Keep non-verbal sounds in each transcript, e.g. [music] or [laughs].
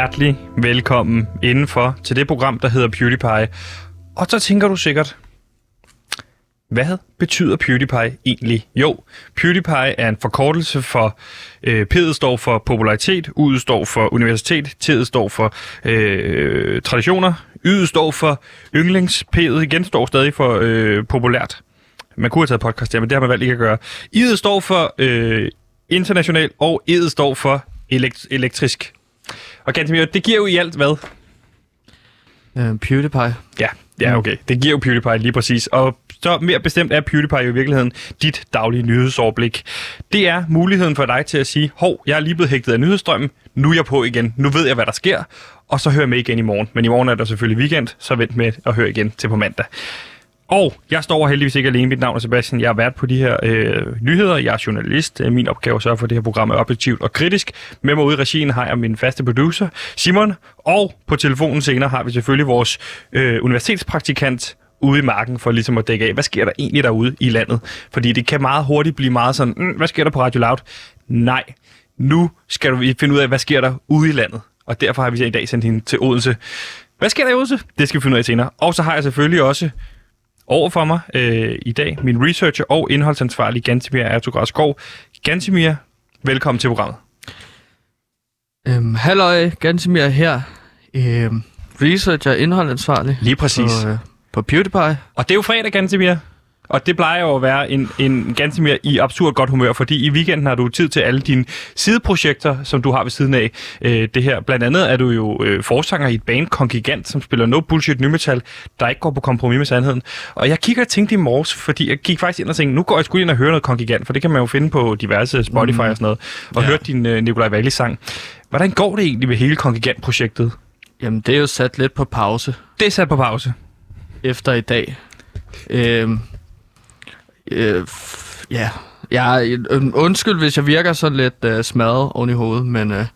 hjertelig velkommen indenfor til det program, der hedder PewDiePie. Og så tænker du sikkert, hvad betyder PewDiePie egentlig? Jo, PewDiePie er en forkortelse for øh, P'et står for popularitet, U'et står for universitet, T'et står for øh, traditioner, Y'et står for yndlings, P'et igen står stadig for øh, populært. Man kunne have taget podcast der, men det har man valgt ikke at gøre. I'et står for øh, international, og E'et står for elekt- elektrisk. Og Gantemir, det giver jo i alt hvad? Uh, PewDiePie. Ja, ja, okay. Det giver jo PewDiePie lige præcis. Og så mere bestemt er PewDiePie jo i virkeligheden dit daglige nyhedsoverblik. Det er muligheden for dig til at sige, hov, jeg er lige blevet hægtet af nyhedsstrømmen, nu er jeg på igen, nu ved jeg, hvad der sker, og så hører jeg med igen i morgen. Men i morgen er der selvfølgelig weekend, så vent med at høre igen til på mandag. Og jeg står heldigvis ikke alene. Mit navn er Sebastian. Jeg har været på de her øh, nyheder. Jeg er journalist. Øh, min opgave er at sørge for, at det her program er objektivt og kritisk. Med mig ude i regien har jeg min faste producer, Simon. Og på telefonen senere har vi selvfølgelig vores øh, universitetspraktikant ude i marken for ligesom at dække af, hvad sker der egentlig derude i landet? Fordi det kan meget hurtigt blive meget sådan, mm, hvad sker der på Radio Loud? Nej, nu skal vi finde ud af, hvad sker der ude i landet? Og derfor har vi i dag sendt hende til Odense. Hvad sker der i Odense? Det skal vi finde ud af senere. Og så har jeg selvfølgelig også over for mig øh, i dag min researcher og indholdsansvarlig Gantemir Ertugras Skov. Velkommen til programmet. Øhm, halløj, Gantemir her. Øhm, researcher og indholdansvarlig. Lige præcis. På, øh, på PewDiePie. Og det er jo fredag, Gantemir. Og det plejer jo at være en, en ganske mere i absurd godt humør, fordi i weekenden har du tid til alle dine sideprojekter, som du har ved siden af øh, det her. Blandt andet er du jo øh, forsanger i et band, Kongigant, som spiller no bullshit nymetal, der ikke går på kompromis med sandheden. Og jeg kigger og tænkte i morges, fordi jeg gik faktisk ind og tænkte, nu går jeg sgu ind og høre noget Kongigant, for det kan man jo finde på diverse Spotify mm. og sådan noget, og ja. høre din øh, Nikolaj Wallis sang. Hvordan går det egentlig med hele Kongigant-projektet? Jamen, det er jo sat lidt på pause. Det er sat på pause. Efter i dag. Øhm, øh, ja, jeg, øh, undskyld, hvis jeg virker sådan lidt øh, smadret oven i hovedet, men... Øh,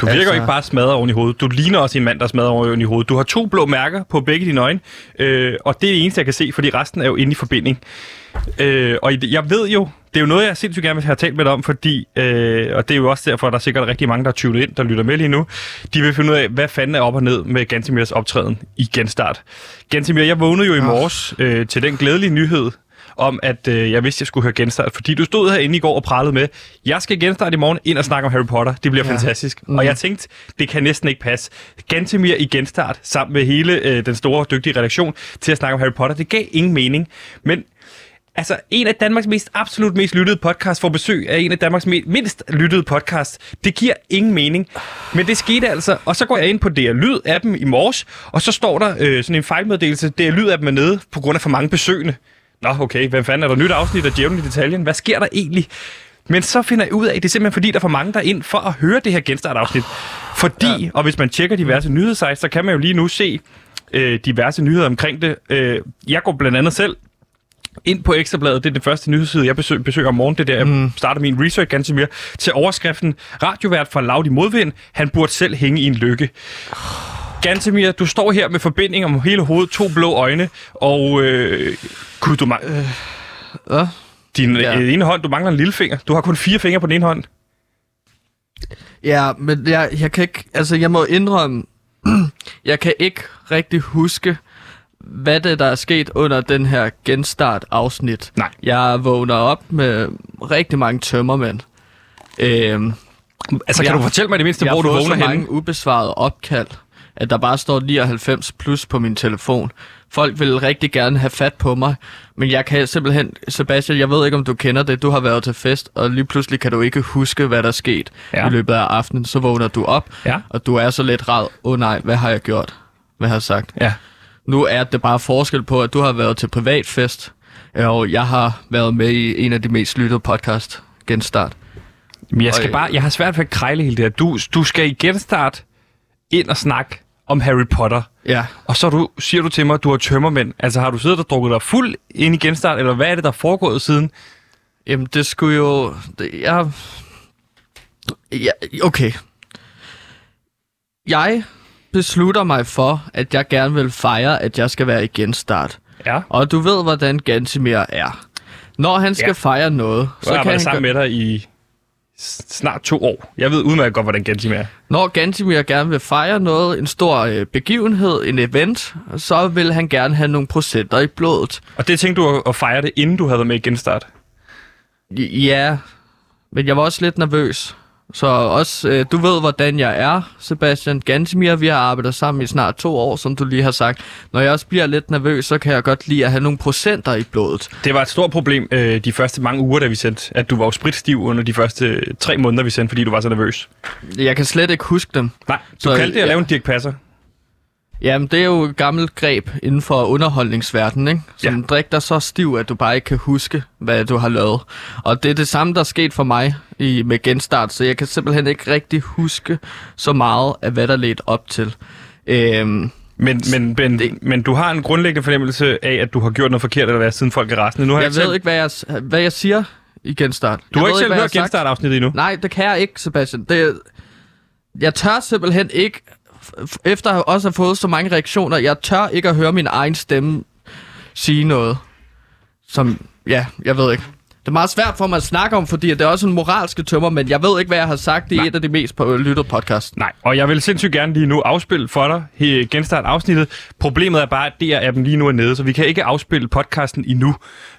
du virker altså... ikke bare smadret oven i hovedet. Du ligner også en mand, der er smadret oven i hovedet. Du har to blå mærker på begge dine øjne, øh, og det er det eneste, jeg kan se, fordi resten er jo inde i forbinding. Øh, og jeg ved jo, det er jo noget, jeg sindssygt gerne vil have talt med dig om, fordi, øh, og det er jo også derfor, at der er sikkert rigtig mange, der er tunet ind, der lytter med lige nu. De vil finde ud af, hvad fanden er op og ned med Gantemirs optræden i genstart. Gantemir, jeg vågnede jo i morges øh, til den glædelige nyhed, om, at øh, jeg vidste, jeg skulle høre genstart, fordi du stod herinde i går og pralede med, jeg skal genstarte i morgen ind og snakke om Harry Potter. Det bliver ja. fantastisk. Mm. Og jeg tænkte, det kan næsten ikke passe. Gantemir i genstart, sammen med hele øh, den store, dygtige redaktion, til at snakke om Harry Potter. Det gav ingen mening. Men Altså, en af Danmarks mest absolut mest lyttede podcast får besøg af en af Danmarks mindst lyttede podcast. Det giver ingen mening. Men det skete altså. Og så går jeg ind på DR Lyd-appen i morges, og så står der øh, sådan en fejlmeddelelse. DR Lyd-appen er nede på grund af for mange besøgende. Nå, okay, hvem fanden er der nyt afsnit af Djævlen i detaljen? Hvad sker der egentlig? Men så finder jeg ud af, at det er simpelthen fordi, der er for mange der ind for at høre det her genstartafsnit. Fordi, ja. og hvis man tjekker diverse nyhedssites, så kan man jo lige nu se øh, diverse nyheder omkring det. Øh, jeg går blandt andet selv ind på Ekstrabladet, det er den første nyhedsside, jeg besøger, besøger om morgenen. Det er der, jeg mm. starter min research ganske mere til overskriften. Radiovært fra Laudi Modvind, han burde selv hænge i en lykke. Gantemir, du står her med forbinding om hele hovedet, to blå øjne, og øh, kunne du ma- øh, øh, din ja. øh, ene hånd, du mangler en lille finger. Du har kun fire fingre på den ene hånd. Ja, men jeg, jeg kan ikke, altså jeg må indrømme, [clears throat] jeg kan ikke rigtig huske, hvad det der er sket under den her genstart-afsnit. Nej. Jeg vågner op med rigtig mange tømmermænd. Øhm, altså, kan du fortælle mig det mindste, hvor du vågner henne? Jeg har mange ubesvarede opkald, at der bare står 99 plus på min telefon. Folk vil rigtig gerne have fat på mig, men jeg kan simpelthen, Sebastian, jeg ved ikke, om du kender det. Du har været til fest, og lige pludselig kan du ikke huske, hvad der er sket ja. i løbet af aftenen. Så vågner du op, ja. og du er så lidt rad. Åh oh, nej, hvad har jeg gjort? Hvad har jeg sagt? Ja. Nu er det bare forskel på, at du har været til privatfest, og jeg har været med i en af de mest lyttede podcast, Genstart. Men jeg, skal bare, jeg har svært ved at krejle hele det her. Du, du skal i Genstart ind og snakke om Harry Potter. Ja. Og så du, siger du til mig, at du har tømmermænd. Altså har du siddet og drukket dig fuld ind i genstart, eller hvad er det, der er foregået siden? Jamen det skulle jo... Det, jeg... Ja, okay. Jeg beslutter mig for, at jeg gerne vil fejre, at jeg skal være i genstart. Ja. Og du ved, hvordan Gansimir er. Når han skal ja. fejre noget, så kan han... sammen med dig i snart to år. Jeg ved udmærket godt, hvordan Gantimir er. Når Gantimir gerne vil fejre noget, en stor øh, begivenhed, en event, så vil han gerne have nogle procenter i blodet. Og det tænkte du at fejre det, inden du havde været med i Genstart? Ja, men jeg var også lidt nervøs. Så også, øh, du ved, hvordan jeg er, Sebastian Gantimir. Vi har arbejdet sammen i snart to år, som du lige har sagt. Når jeg også bliver lidt nervøs, så kan jeg godt lide at have nogle procenter i blodet. Det var et stort problem øh, de første mange uger, da vi sendte, at du var jo spritstiv under de første tre måneder, vi sendte, fordi du var så nervøs. Jeg kan slet ikke huske dem. Nej, du så, kaldte det at lave en Dirk Passer. Jamen, det er jo et gammelt greb inden for underholdningsverdenen, ikke? Som ja. drik dig så stiv, at du bare ikke kan huske, hvad du har lavet. Og det er det samme, der er sket for mig i, med genstart, så jeg kan simpelthen ikke rigtig huske så meget af, hvad der ledte op til. Øhm, men, men, men, det, men du har en grundlæggende fornemmelse af, at du har gjort noget forkert, eller hvad, siden folk er rasende. Nu har jeg, jeg ved selv... ikke, hvad jeg, hvad jeg siger i genstart. Du jeg har ikke selv hørt genstart-afsnittet endnu? Nej, det kan jeg ikke, Sebastian. Det, jeg tør simpelthen ikke efter at også have fået så mange reaktioner, jeg tør ikke at høre min egen stemme sige noget, som, ja, jeg ved ikke. Det er meget svært for mig at snakke om, fordi det er også en moralske tømmer, men jeg ved ikke, hvad jeg har sagt i Nej. et af de mest lyttede podcast. Nej, og jeg vil sindssygt gerne lige nu afspille for dig, genstart afsnittet. Problemet er bare, at DR-appen lige nu er nede, så vi kan ikke afspille podcasten endnu.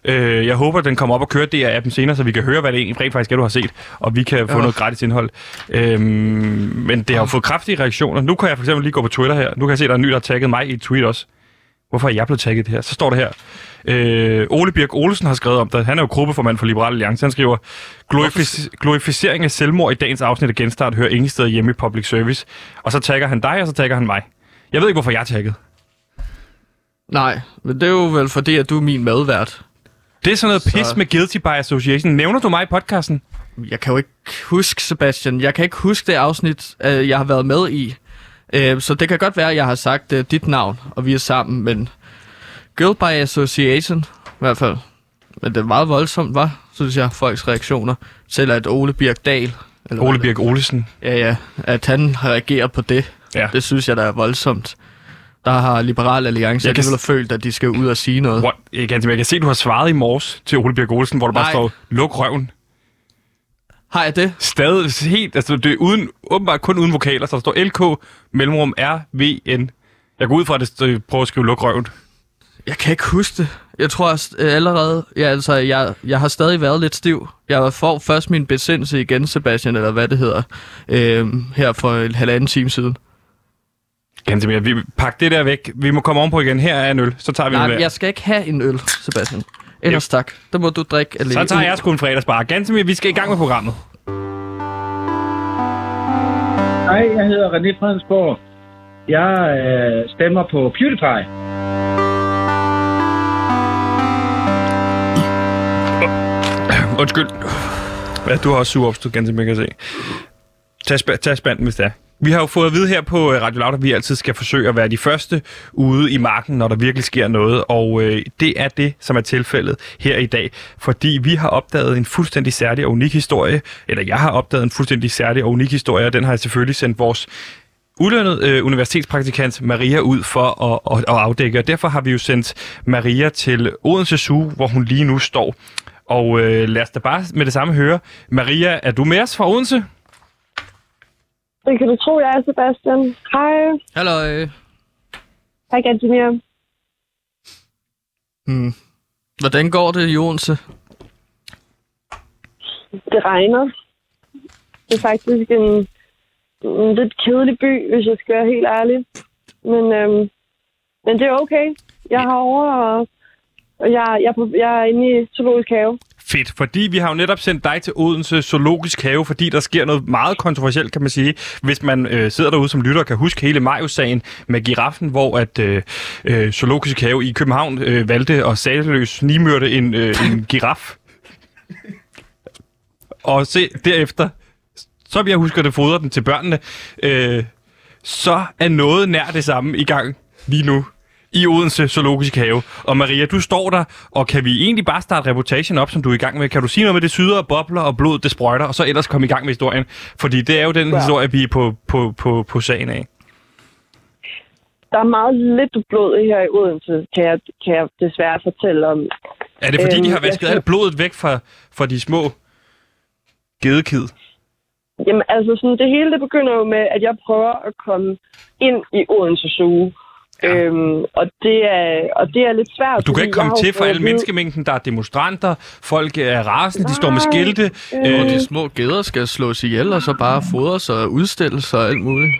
Øh, jeg håber, den kommer op og kører DR-appen senere, så vi kan høre, hvad det egentlig rent faktisk er, du har set, og vi kan få ja. noget gratis indhold. Øh, men det har jo fået kraftige reaktioner. Nu kan jeg for eksempel lige gå på Twitter her. Nu kan jeg se, at der er en ny, der har tagget mig i et tweet også. Hvorfor er jeg blevet tagget her? Så står det her. Øh, Ole Birk Olsen har skrevet om det. Han er jo gruppeformand for Liberal Alliance. Han skriver, Glorific- glorificering af selvmord i dagens afsnit af Genstart hører ingen steder hjemme i public service. Og så tagger han dig, og så tagger han mig. Jeg ved ikke, hvorfor jeg er tagget. Nej, men det er jo vel fordi, at du er min medvært. Det er sådan noget så... pis med guilty by association. Nævner du mig i podcasten? Jeg kan jo ikke huske, Sebastian. Jeg kan ikke huske det afsnit, øh, jeg har været med i. Øh, så det kan godt være, at jeg har sagt uh, dit navn, og vi er sammen, men Girl by Association, i hvert fald. Men det er meget voldsomt, var, synes jeg, folks reaktioner. Selv at Ole Birk Dahl... Eller Ole Birk Olesen. Ja, ja. At han reagerer på det. Ja. Det synes jeg, der er voldsomt. Der har Liberal Alliance jeg kan... have følt, at de skal ud og sige noget. What? Jeg, kan, jeg kan se, at du har svaret i morges til Ole Birk Olsen, hvor der bare står, luk røven. Har jeg det? Stadig helt, altså det er uden, åbenbart kun uden vokaler, så der står LK, mellemrum RVN. Jeg går ud fra, at det prøver at skrive luk røven. Jeg kan ikke huske det. Jeg tror øh, allerede, ja, altså, jeg, jeg har stadig været lidt stiv. Jeg får først min besindelse igen, Sebastian, eller hvad det hedder, øh, her for en halvanden time siden. Ganske vi pakker det der væk. Vi må komme ovenpå igen. Her er en øl, så tager vi Nej, en jeg skal ikke have en øl, Sebastian. Ellers yep. tak. Det må du drikke alene. Så tager jeg sgu en fredagsbar. Ganske vi skal i gang med programmet. Hej, jeg hedder René Fredensborg. Jeg øh, stemmer på PewDiePie. Undskyld. Ja, du har også sur opstået, ganske kan jeg se. Tag, sp- tag spanden, hvis det er. Vi har jo fået at vide her på øh, Radio Loud, at vi altid skal forsøge at være de første ude i marken, når der virkelig sker noget. Og øh, det er det, som er tilfældet her i dag. Fordi vi har opdaget en fuldstændig særlig og unik historie. Eller jeg har opdaget en fuldstændig særlig og unik historie, og den har jeg selvfølgelig sendt vores ulønnet øh, universitetspraktikant Maria ud for at, at, at afdække. Og derfor har vi jo sendt Maria til Odense Zoo, hvor hun lige nu står. Og øh, lad os da bare med det samme høre. Maria, er du med os fra Odense? Det kan du tro, jeg er, Sebastian. Hej. Hallo. Hej, Gantimir. Hmm. Hvordan går det i Odense? Det regner. Det er faktisk en, en lidt kedelig by, hvis jeg skal være helt ærlig. Men, øhm, men det er okay. Jeg har over, og og jeg, jeg, jeg er inde i Zoologisk Have. Fedt, fordi vi har jo netop sendt dig til Odense Zoologisk Have, fordi der sker noget meget kontroversielt, kan man sige. Hvis man øh, sidder derude som lytter kan huske hele Majus-sagen med giraffen, hvor at øh, øh, Zoologisk Have i København øh, valgte at salgeløs nimørte en, øh, en giraf. Og se derefter, så vi jeg husker det, fodrer den til børnene, øh, så er noget nær det samme i gang lige nu i Odense Zoologisk Have. Og Maria, du står der, og kan vi egentlig bare starte reportagen op, som du er i gang med? Kan du sige noget med det syder og bobler og blod, det sprøjter, og så ellers komme i gang med historien? Fordi det er jo den ja. historie, vi er på, på, på, på sagen af. Der er meget lidt blod her i Odense, kan jeg, kan jeg desværre fortælle om. Er det fordi, øhm, de har vasket alt blodet væk fra, fra de små gedekid? Jamen, altså, sådan, det hele det begynder jo med, at jeg prøver at komme ind i Odense Zoo. Ja. Øhm, og, det er, og det er lidt svært. Du kan ikke komme til for alle vide- menneskemængden. Der er demonstranter, folk er rasende, de står med skilte. Øh, Og de små geder skal slås ihjel, og så bare fodres og udstilles og alt muligt.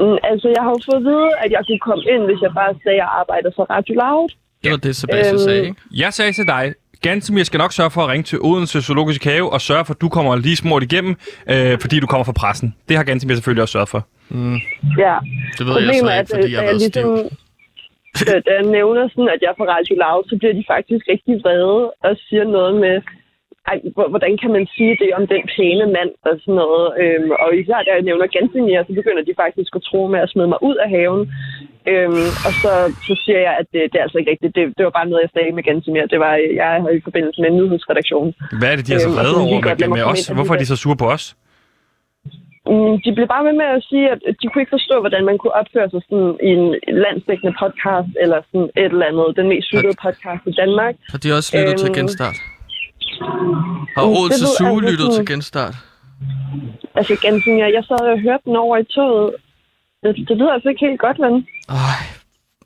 Mm, altså, jeg har jo fået at vide, at jeg kunne komme ind, hvis jeg bare sagde, at jeg arbejder for Radio Loud. Det var det, Sebastian Øhm, sagde, ikke? Jeg sagde til dig, Gantemir skal nok sørge for at ringe til Odense Zoologisk Have og sørge for, at du kommer lige smurt igennem, øh, fordi du kommer fra pressen. Det har Gantemir selvfølgelig også sørget for. Ja. Det ved jeg så ikke, fordi jeg har været stiv. da, jeg nævner sådan, at jeg er fra Radio Loud, så bliver de faktisk rigtig vrede og siger noget med, ej, hvor- hvordan kan man sige det om den pæne mand og sådan noget. Øhm, og især da jeg nævner Gansimir, så begynder de faktisk at tro med at smide mig ud af haven. Øhm, og så, så siger jeg, at det, det er altså ikke rigtigt. Det, det var bare noget, jeg sagde med Gansimir. Det var, jeg er i forbindelse med en nyhedsredaktion. Hvad er det, de er så Øhm, vrede lige over med, med os? Hvorfor er de så sure på os? Mm, De blev bare ved med at sige, at de kunne ikke forstå, hvordan man kunne opføre sig sådan i en landsdækkende podcast, eller sådan et eller andet, den mest lyttede podcast i Danmark. Har de også lyttet til Øhm, genstart? Har ved- Zoo altså lyttet sådan- til genstart? Altså, ganske, jeg, jeg sad og hørte den over i toget. Det, det lyder altså ikke helt godt, men... Ej,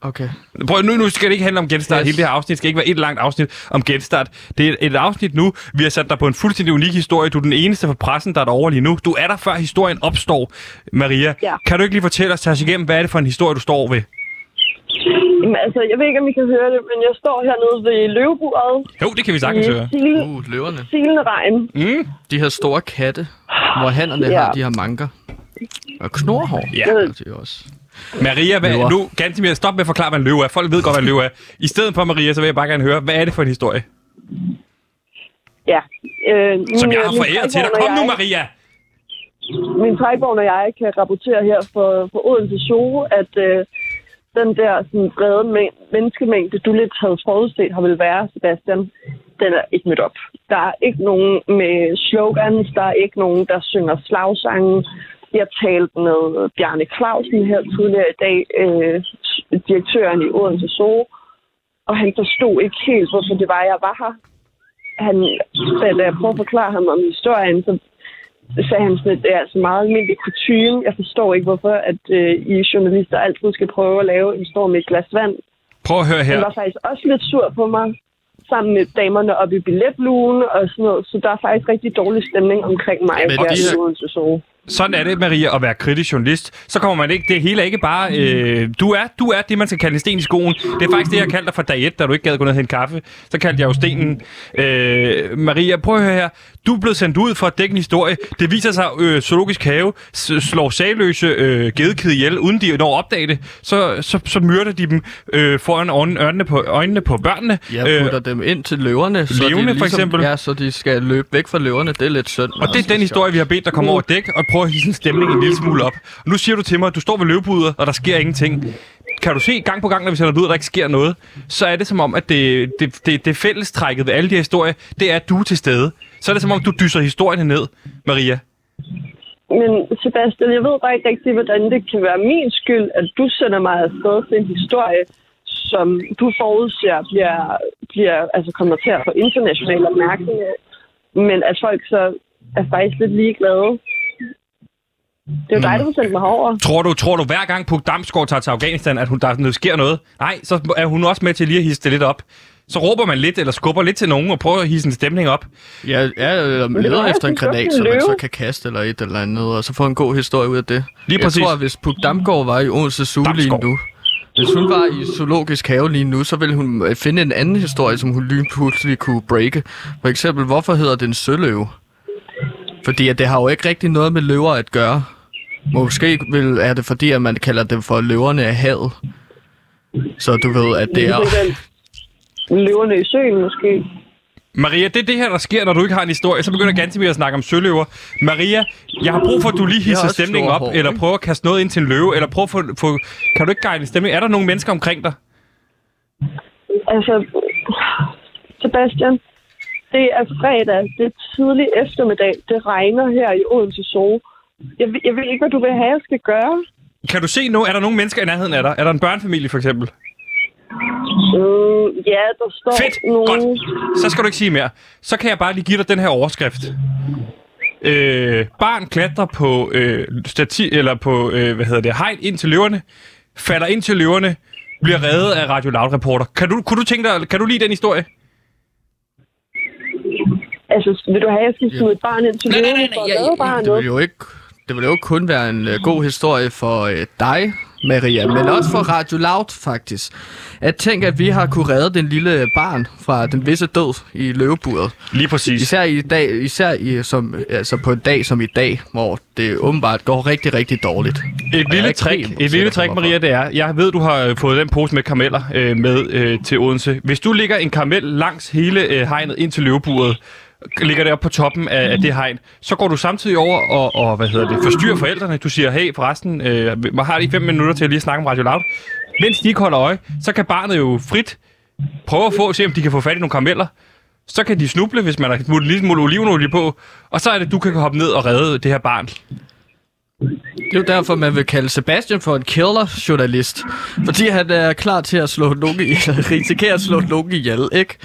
okay. Prøv, nu, nu skal det ikke handle om genstart. Yes. Hele det her afsnit skal ikke være et langt afsnit om genstart. Det er et afsnit nu. Vi har sat dig på en fuldstændig unik historie. Du er den eneste fra pressen, der er derovre lige nu. Du er der, før historien opstår, Maria. Ja. Kan du ikke lige fortælle os, tage os igennem, hvad er det for en historie, du står ved? Jamen, altså, jeg ved ikke, om I kan høre det, men jeg står hernede ved løveburet Jo, det kan vi sagtens høre. i sil- Uh, løverne. silende regn. Mm. De her store katte, hvor hannerne Ja. har de her manker. Og knorhår. Ja. har de også. Maria, hvad, Løver. nu, Gantimir, stop med at forklare, hvad en løve er. Folk ved godt, hvad en løve er. I stedet for, Maria, så vil jeg bare gerne høre, hvad er det for en historie? Ja. Øh, Som min- jeg har foræret til dig. Kom nu, Maria! min trækvogn og jeg kan rapportere her for, for Odense Zoo, at øh, den der sådan, brede men- menneskemængde, du lidt havde forudset, har vel være, Sebastian, den er ikke mødt op. Der er ikke nogen med slogans, der er ikke nogen, der synger slagsange. Jeg talte med Bjarne Clausen her tidligere i dag, øh, direktøren i Odense Zoo, og han forstod ikke helt, hvorfor det var, jeg var her. Han, da, jeg prøvede at forklare ham om historien, så sagde han sådan, at det er altså meget almindelig kutume. Jeg forstår ikke, hvorfor at øh, I journalister altid skal prøve at lave en storm med et glas vand. Prøv at høre Han her. var faktisk også lidt sur på mig, sammen med damerne oppe i billetlugen og sådan noget. Så der er faktisk rigtig dårlig stemning omkring mig Men her de i her-. Sådan er det, Maria, at være kritisk journalist. Så kommer man ikke... Det hele er ikke bare... Øh, du, er, du er det, man skal kalde en sten i skoen. Det er faktisk det, jeg kaldte dig fra dag et, da du ikke gad gå ned og hente kaffe. Så kaldte jeg jo stenen. Øh, Maria, prøv at høre her. Du er blevet sendt ud for at dække en historie. Det viser sig, øh, Zoologisk Have slår sagløse øh, gedekid ihjel, uden de når at opdage det. Så, så, så myrder de dem øh, foran øjnene, på, øjnene på børnene. Jeg putter dem ind til løverne. så de levende, ligesom, for eksempel? Ja, så de skal løbe væk fra løverne. Det er lidt synd. Og det er den historie, vi har bedt dig komme over dæk og prøve at hisse en stemning en lille smule op. Og nu siger du til mig, at du står ved løbebudet, og der sker ingenting. Kan du se gang på gang, når vi sender det ud, at der ikke sker noget, så er det som om, at det, det, det, det fællestrækket ved alle de her historier, det er, at du er til stede. Så er det som om, du dyser historien ned, Maria. Men Sebastian, jeg ved bare ikke rigtig, hvordan det kan være min skyld, at du sender mig afsted til en historie, som du forudser bliver, bliver, altså kommer til at få international opmærksomhed, men at folk så er faktisk lidt ligeglade. Det er jo dig, der har sendt mig herover. Tror du, tror du hver gang Puk Damsgaard tager til Afghanistan, at hun, der der sker noget? Nej, så er hun også med til lige at hisse det lidt op. Så råber man lidt, eller skubber lidt til nogen, og prøver at hisse en stemning op. Ja, ja eller leder efter en granat, som man så kan kaste eller et eller andet, og så få en god historie ud af det. Lige jeg præcis. tror, at hvis Puk Damgaard var i Odense Zoo lige Damsgaard. nu, hvis hun var i zoologisk have lige nu, så ville hun øh, finde en anden historie, som hun lige pludselig kunne breake. For eksempel, hvorfor hedder den søløve? Fordi at det har jo ikke rigtig noget med løver at gøre. Måske vil, er det fordi, at man kalder dem for løverne af havet. Så du ved, at det er... Løverne i søen måske. Maria, det er det her, der sker, når du ikke har en historie. Så begynder Gantemir at snakke om søløver. Maria, jeg har brug for, at du lige hisser stemningen op, hår, eller prøver at kaste noget ind til en løve, eller prøve at få, få... Kan du ikke guide en stemning? Er der nogle mennesker omkring dig? Altså, Sebastian, det er fredag, det er tidlig eftermiddag, det regner her i Odense Zoo. Jeg, ved- jeg ved ikke, hvad du vil have, jeg skal gøre. Kan du se nu, er der nogle mennesker i nærheden af dig? Er der en børnefamilie, for eksempel? Mm, ja, der står Fedt, nogle... godt. Så skal du ikke sige mere. Så kan jeg bare lige give dig den her overskrift. Øh, barn klatrer på øh, stati eller på øh, hvad hedder det, hegn ind til løverne, falder ind til løverne, bliver reddet af Radio Loud reporter. Kan du, kunne du tænke dig, kan du lide den historie? Altså, vil du have, at jeg skal smide et barn ind til Nej, nej, løven nej, for at jeg, barnet? det vil jo ikke, det vil jo kun være en uh, god historie for uh, dig, Maria, men også for Radio Loud, faktisk. At tænke, at vi har kunne redde den lille barn fra den visse død i løveburet. Lige præcis. Især, i dag, især i, som, altså på en dag som i dag, hvor det åbenbart går rigtig, rigtig dårligt. Et er lille trick, et lille trick. Maria, det er, jeg ved, du har øh, fået den pose med karameller øh, med øh, til Odense. Hvis du lægger en karamel langs hele øh, hegnet ind til løveburet, ligger det op på toppen af, af det hegn, så går du samtidig over og, og hvad hedder det, forstyrrer forældrene. Du siger, hey, forresten, øh, har lige fem minutter til at lige snakke om Radio Loud. Mens de ikke holder øje, så kan barnet jo frit prøve at få, se om de kan få fat i nogle karameller. Så kan de snuble, hvis man har smuttet en lille smule olivenolie på. Og så er det, du kan hoppe ned og redde det her barn. Det er jo derfor, man vil kalde Sebastian for en killer-journalist. Fordi han er klar til at slå nogen ihjel, [laughs] risikere at slå nogen ihjel, ikke?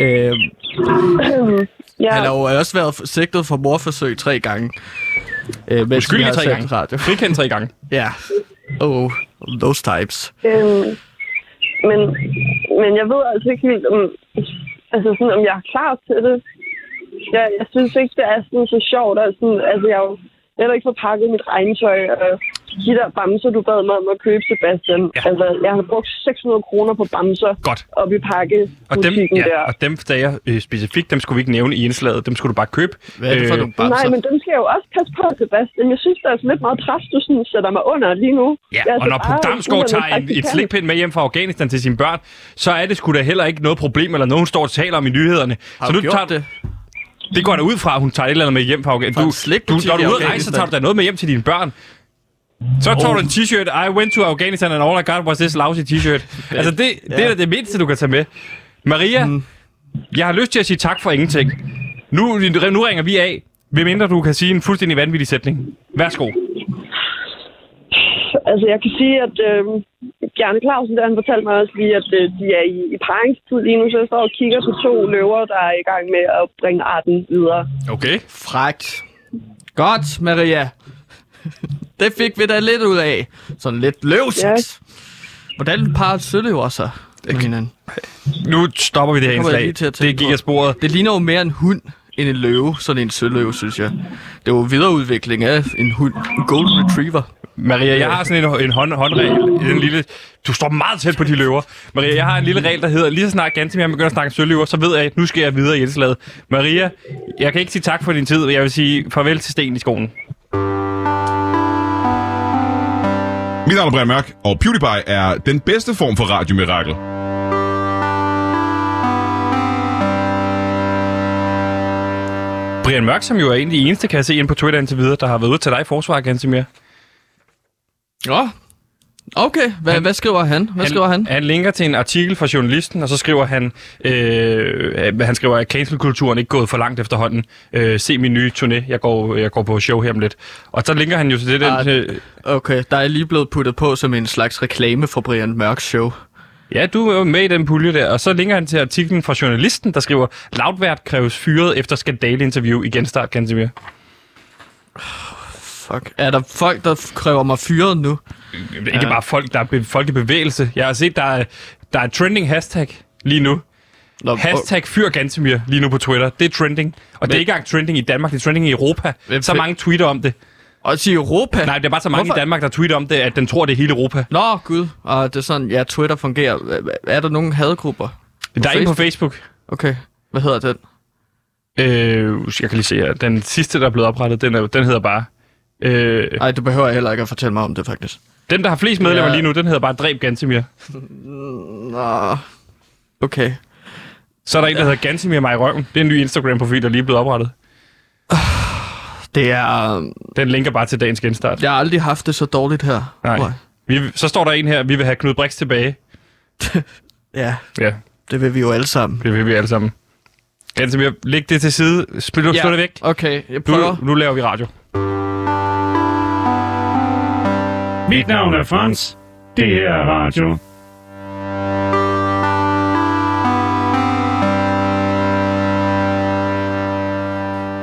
Øhm, ja, Han har jo også været sigtet for morforsøg tre gange. Øh, Uskyldig tre gange. Radio. Frikendt tre gange. [laughs] Ja. Oh, those types. øhm, men, men jeg ved altså ikke helt, om, altså sådan, om jeg er klar til det. Jeg, jeg synes ikke, det er sådan så sjovt. Og sådan, altså, jeg har jo heller ikke fået pakket mit regntøj. Og de der bamser, du bad mig om at købe, Sebastian. Ja. Altså, jeg har brugt 600 kroner på bamser Godt. op i pakke Og dem, ja, der. og dem sagde jeg øh, specifikt, dem skulle vi ikke nævne i indslaget. Dem skulle du bare købe. Hvad er det for Øh, nogle bamser? Nej, men dem skal jeg jo også passe på, Sebastian. Jeg synes, det er lidt meget træs, du sådan sætter mig under lige nu. Ja, Jeg og når Puk Damsgaard uddannet tager en, et slikpind med hjem fra Afghanistan til sine børn, så er det sgu da heller ikke noget problem, eller nogen står og taler om i nyhederne. Har så du nu gjort tager, det? Det går da ud fra, at hun tager et eller andet med hjem fra Afghanistan. Du, du, når du er ude at rejse, så tager du da noget med hjem til dine børn. Så tager du en t-shirt, I went to Afghanistan and all I got was this lousy t-shirt. [laughs] altså det, det er da det mindste, du kan tage med. Maria, Mm. jeg har lyst til at sige tak for ingenting. Nu, nu ringer vi af, medmindre du kan sige en fuldstændig vanvittig sætning. Værsgo. Altså, jeg kan sige, at øh, Bjarne Clausen, der han fortalte mig også lige, at øh, de er i, i paringstid lige nu, så jeg står og kigger på to løver, der er i gang med at bringe arten videre. Okay. Frækt. Godt, Maria. [laughs] det fik vi da lidt ud af. Sådan lidt løvsex. Hvordan parer søløver sig med hinanden? Nu stopper vi det her indslag. Det gik af sporet. Det ligner jo mere en hund end en løve, sådan en søløve, synes jeg. Det er jo videreudvikling af en hund. En golden retriever. Maria, jeg har sådan en, en hånd, håndregel i den lille... Du står meget tæt på de løver. Maria, jeg har en lille regel, der hedder, lige så snart Gantemir begynder at snakke søløver, så ved jeg, at nu skal jeg videre i indslaget. Maria, jeg kan ikke sige tak for din tid, men jeg vil sige farvel til sten i skolen. Mit navn er Brian Mørk, og PewDiePie er den bedste form for radiomirakel. Brian Mørk, som jo er en af de eneste, kan jeg se ind på Twitter indtil videre, der har været ude til dig i forsvar, Gantemir. Nå, okay. Hvad, Han- hvad skriver han? Hvad skriver han? Han linker til en artikel fra journalisten, og så skriver han, øh, han skriver, at cancelkulturen ikke gået for langt efterhånden. Øh, se min nye turné, jeg går, jeg går på show her om lidt. Og så linker han jo til det, den, Ah, øh, Okay, der er lige blevet puttet på som en slags reklame for Brian Mørks show. Ja, du er jo med i den pulje der. Og så linker han til artiklen fra journalisten, der skriver, Loudvært kræves fyret efter skandaleinterview i genstart, Gantemir. Fuck. Er der folk, der kræver mig fyret nu? Ikke ja. bare folk, der er be- folk i bevægelse. Jeg har set, der er, der er trending hashtag lige nu. Nå, Hashtag fyr Gantemir lige nu på Twitter. Det er trending. Og det er ikke engang trending i Danmark, det er trending i Europa. Hvem Så mange tweeter om det. Også i Europa? Nej, det er bare så mange Hvorfor? i Danmark, der tweeter om det, at den tror, det er hele Europa. Nå, gud. Og det er sådan, ja, Twitter fungerer. Er der nogen hadgrupper? Der er en på Facebook. Okay, hvad hedder den? Øh, jeg kan lige se her. Den sidste, der er blevet oprettet, den, er, den hedder bare... Øh, Nej, du behøver heller ikke at fortælle mig om det, faktisk. den, der har flest medlemmer Ja. lige nu, den hedder bare Dræb Gantemir. Nå, okay. Så er der en, der hedder Gansimir mig i røven. Det er en ny Instagram-profil, der lige er blevet oprettet. Det er... Den linker bare til dagens genstart. Jeg har aldrig haft det så dårligt her. Nej. Vi, så står der en her, vi vil have Knud Brix tilbage. [laughs] Ja, Ja, det vil vi jo alle sammen. det vil vi alle sammen. Gansimir, læg det til side. Spil, ja. Slå det væk. Okay, jeg prøver. Nu, nu laver vi radio. Mit navn er Frans. Det her er radio.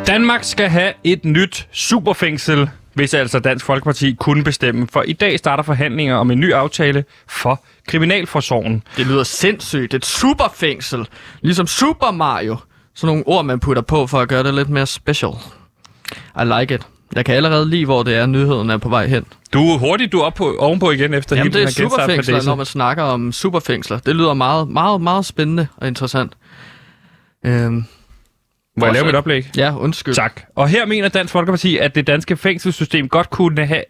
Danmark skal have et nyt superfængsel, hvis altså Dansk Folkeparti kunne bestemme. For i dag starter forhandlinger om en ny aftale for Kriminalforsorgen. Det lyder sindssygt. Et superfængsel. Ligesom Super Mario. Sådan nogle ord, man putter på for at gøre det lidt mere special. I like it. Jeg kan allerede lide, hvor det er, nyheden er på vej hen. Du er hurtigt, du er op på, ovenpå igen efter Jamen, hele det er superfængsler, når man snakker om superfængsler. Det lyder meget, meget, meget spændende og interessant. Øhm, Må jeg lave mit oplæg? ja, undskyld. Tak. Og her mener Dansk Folkeparti, at det danske fængselssystem godt kunne have...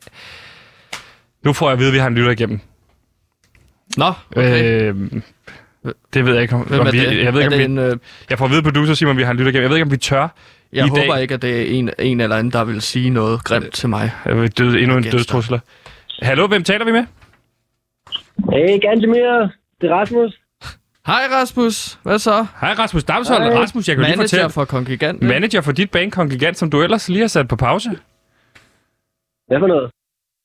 Nu får jeg at vide, at vi har en lytter igennem. Nå, okay. Øh, det ved jeg ikke, om, Hvem om er vi... det? Jeg ved er ikke, om det vi, en, øh, jeg får at vide producer Simon, vi har en lytter. Jeg ved ikke, om vi tør. jeg i håber dag- ikke, at det er en, en eller anden, der vil sige noget grimt til mig. Jeg vil død, endnu en dødstrusler. Hallo, hvem taler vi med? Hey, Gantemir. Det er Rasmus. Hej Rasmus, hvad så? Hej, Rasmus Damshold. Hej. Rasmus, jeg kan jo lige Manager fortælle... for Kongigant. Manager for dit bankkongigant, som du ellers lige har sat på pause. Hvad for noget?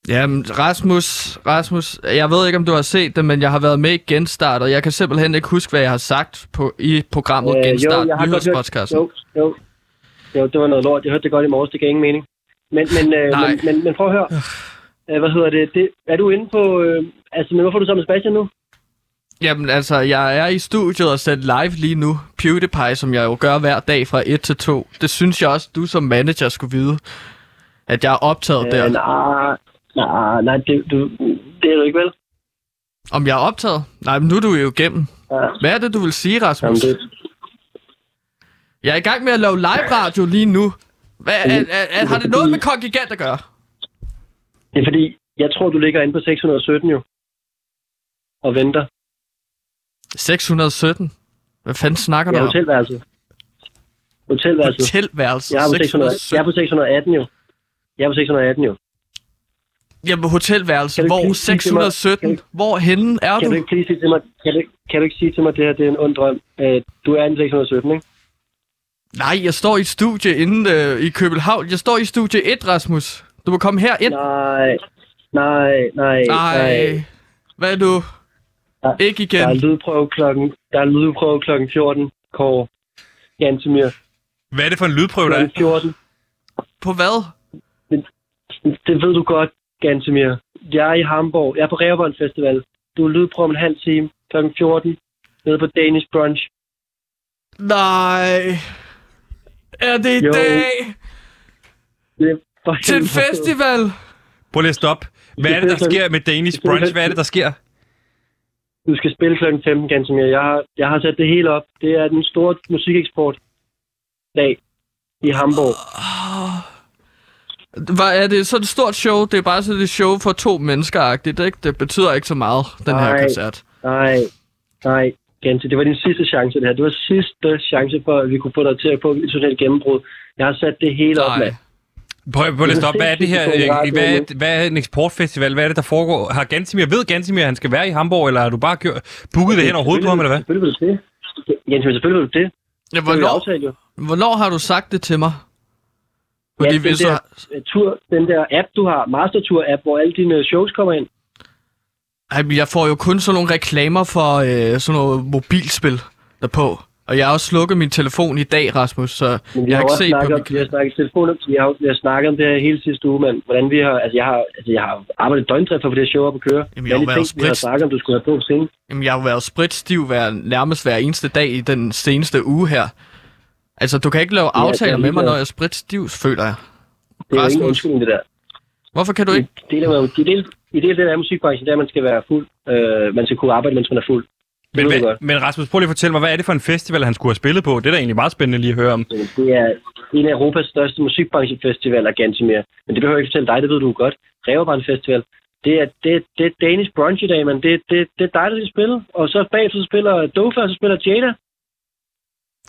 Jamen, Rasmus, Rasmus, jeg ved ikke, om du har set det, men jeg har været med i Genstart, og jeg kan simpelthen ikke huske, hvad jeg har sagt på, i programmet øh, Genstart, jeg har godt hørt, nyhedspodcasten. jo, jo, jo, det var noget lort. Jeg hørte det godt i morges, det gav ingen mening. Men, men, øh, men, men, men prøv at høre. Øh, hvad hedder det? det? Er du inde på... Øh, altså, men hvorfor er du sammen med Sebastian nu? Jamen, altså, jeg er i studiet og sendt live lige nu. PewDiePie, som jeg jo gør hver dag fra 1 til 2. Det synes jeg også, du som manager skulle vide, at jeg er optaget der. Øh, nej, nej, nej, det, du, det er du ikke vel? Om jeg er optaget? Nej, men nu er du jo igennem. Ja. Hvad er det, du vil sige, Jamen, Rasmus? det, Jeg er i gang med at lave live radio lige nu. Hvad, er, er, er, har det noget med Kongigant at gøre? det er fordi, jeg tror, du ligger inde på 617 jo. Og venter. 617? Hvad fanden snakker du om? hotelværelse. Hotelværelse. Hotelværelse. Jeg er, på 600, jeg er på 618 jo. Jeg er på 618 jo. Jamen, hotelværelse. Hvor? ikke sige til mig- 617? kan du- Hvor henne er Kan du? du ikke sige til mig, kan du, kan du ikke sige til mig, at det her det er en ond drøm? Øh, du er inde på 617, ikke? Nej, jeg står i et studie inde øh, i København. Jeg står i studie 1, Rasmus. Du må komme her ind. Nej, nej, nej, Nej. Hvad er du? Ja. Ikke Der er igen. lydprøve klokken, der er lydprøve klokken 14, Kåre. Jantemir. Hvad er det for en lydprøve, der er? Klokken 14. På hvad? Det ved du godt, Gantemir. Jeg er i Hamburg. Jeg er på Reerbånd Festival. Du er lydprøve om en halv time. Klokken 14. Nede på Danish Brunch. Nej. Er det i Jo. dag? Det er for Til en festival? Prøv lige at stoppe. Hvad er det, der sker med Danish Brunch? Hvad er det, der sker? Du skal spille klokken 15, Gantemir. Jeg har, jeg har sat det hele op. Det er den store musikeksport dag i Hamburg. Hvad er det sådan et stort show? Det er bare sådan et show for to mennesker-agtigt, ikke? Det betyder ikke så meget, den her Nej. koncert. Nej, nej, Gantemir. Det var din sidste chance, det her. Det var sidste chance for, at vi kunne få dig til at få et internationalt gennembrud. Jeg har sat det hele op, Nej. mand. Prøv, prøv lige at stoppe. Hvad er det her? øh, det Hvad er, hvad er en eksportfestival? Hvad er det, der foregår? Har Gansimir, ved Gansimir, at han skal være i Hamburg, eller har du bare gjort, booket det hen over hovedet på ham, eller hvad? Selvfølgelig vil du det. Gantemir, selvfølgelig vil du det. Ja, Det hvornår, aftalt jo. hvornår har du sagt det til mig? Fordi Ja, ja, den hvis der, øh, tur, den der app, du har, Mastertour-app, hvor alle dine shows kommer ind. Ej, men Jeg får jo kun sådan nogle reklamer for øh, sådan noget mobilspil derpå. Og jeg har også slukket min telefon i dag, Rasmus, så Men jeg har, har ikke set på min... om, vi har snakket telefon, vi har, vi har snakket om det her hele sidste uge, mand. Hvordan vi har, altså jeg har, altså jeg har arbejdet døgndrift for få det show op at køre. Jamen, jeg har været ting, vi har snakket om, du skulle have på scenen. Jamen, jeg har jo været spritstiv hver, nærmest hver eneste dag i den seneste uge her. Altså, du kan ikke lave Ja, aftaler det er med mig, når jeg er spritstiv, føler jeg. Det er jo ingen undskyldning, det der. Hvorfor kan du ikke? Det er jo, det er i det der er musikbranchen, der er, at man skal være fuld. Øh, man skal kunne arbejde, mens man er fuld. Det Men, hvad, men Rasmus, prøv lige at fortælle mig, hvad er det for en festival, han skulle have spillet på? Det er da egentlig meget spændende lige at høre om. Men Det er en af Europas største musikbranchefestivaler, Gantemir. Men det behøver jeg ikke fortælle dig, det ved du godt. Reverband Festival. Det er, det, det er Danish Brunch i dag, men det, det, det er dig, der skal spille. Og så bagefter så spiller Dofa, og så spiller Jada.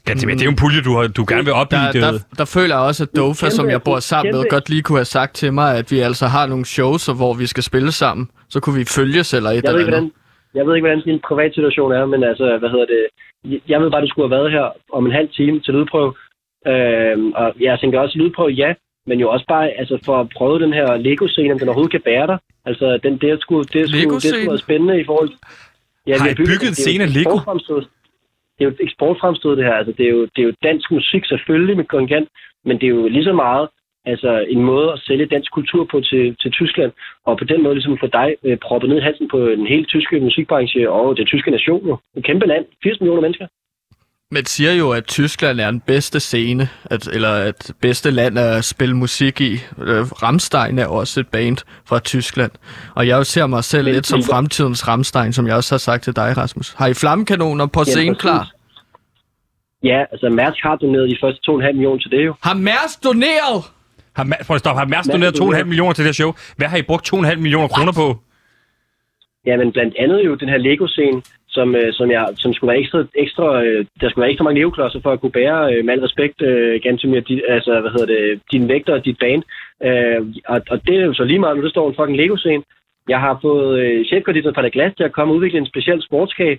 Gansimir, det er jo en pulje, du, har, du gerne vil op i. Der, Det, der, der føler jeg også, at Dofa, kæmpe- som jeg bor sammen med, kæmpe- godt lige kunne have sagt til mig, at vi altså har nogle shows, hvor vi skal spille sammen. Så kunne vi følges eller et Jeg ved, eller ikke, andet. hvordan, jeg ved ikke, hvordan din privatsituation er, men altså, hvad hedder det? Jeg ved bare, du skulle have været her om en halv time til lydprøve. Øhm, og jeg tænker også lydprøve, ja, men jo også bare altså, for at prøve den her Lego-scene, om den overhovedet kan bære dig. Altså, den, det, er sgu, det, er sgu, det er sgu spændende i forhold Har I vi bygget en det scene af Lego? forfremstået- det er jo et eksportfremstød, det her. Altså, det, er jo, det er jo dansk musik selvfølgelig med kontingent, men det er jo lige så meget altså, en måde at sælge dansk kultur på til, til Tyskland, og på den måde ligesom få dig øh, proppet ned i halsen på den helt tyske musikbranche og den tyske nation. Jo. Et kæmpe land, 80 millioner mennesker. Man siger jo, at Tyskland er den bedste scene, at, eller at bedste land at spille musik i. Øh, Ramstein er også et band fra Tyskland. Og jeg ser mig selv Men- lidt som fremtidens Ramstein, som jeg også har sagt til dig, Rasmus. Har I flammekanoner på scenen klar? Ja, altså Mærsk har doneret de første 2,5 millioner til det jo. Har Mærs doneret? Har, Ma- prøv at stoppe. Har Mærsk Mærsk doneret 2,5 doneret. millioner til det show? Hvad har I brugt 2,5 millioner kroner på? Ja, men blandt andet jo den her Lego-scene, som, øh, som, jeg, som skulle være ekstra, ekstra øh, der skulle være ekstra mange leveklodser for at kunne bære, øh, med al respekt, øh, Gantemir, dit, altså, hvad hedder det, din vægter og dit band. Øh, og, og, det er jo så lige meget, nu der står en fucking Lego-scene. Jeg har fået øh, fra det glas til at komme og udvikle en speciel sportskage.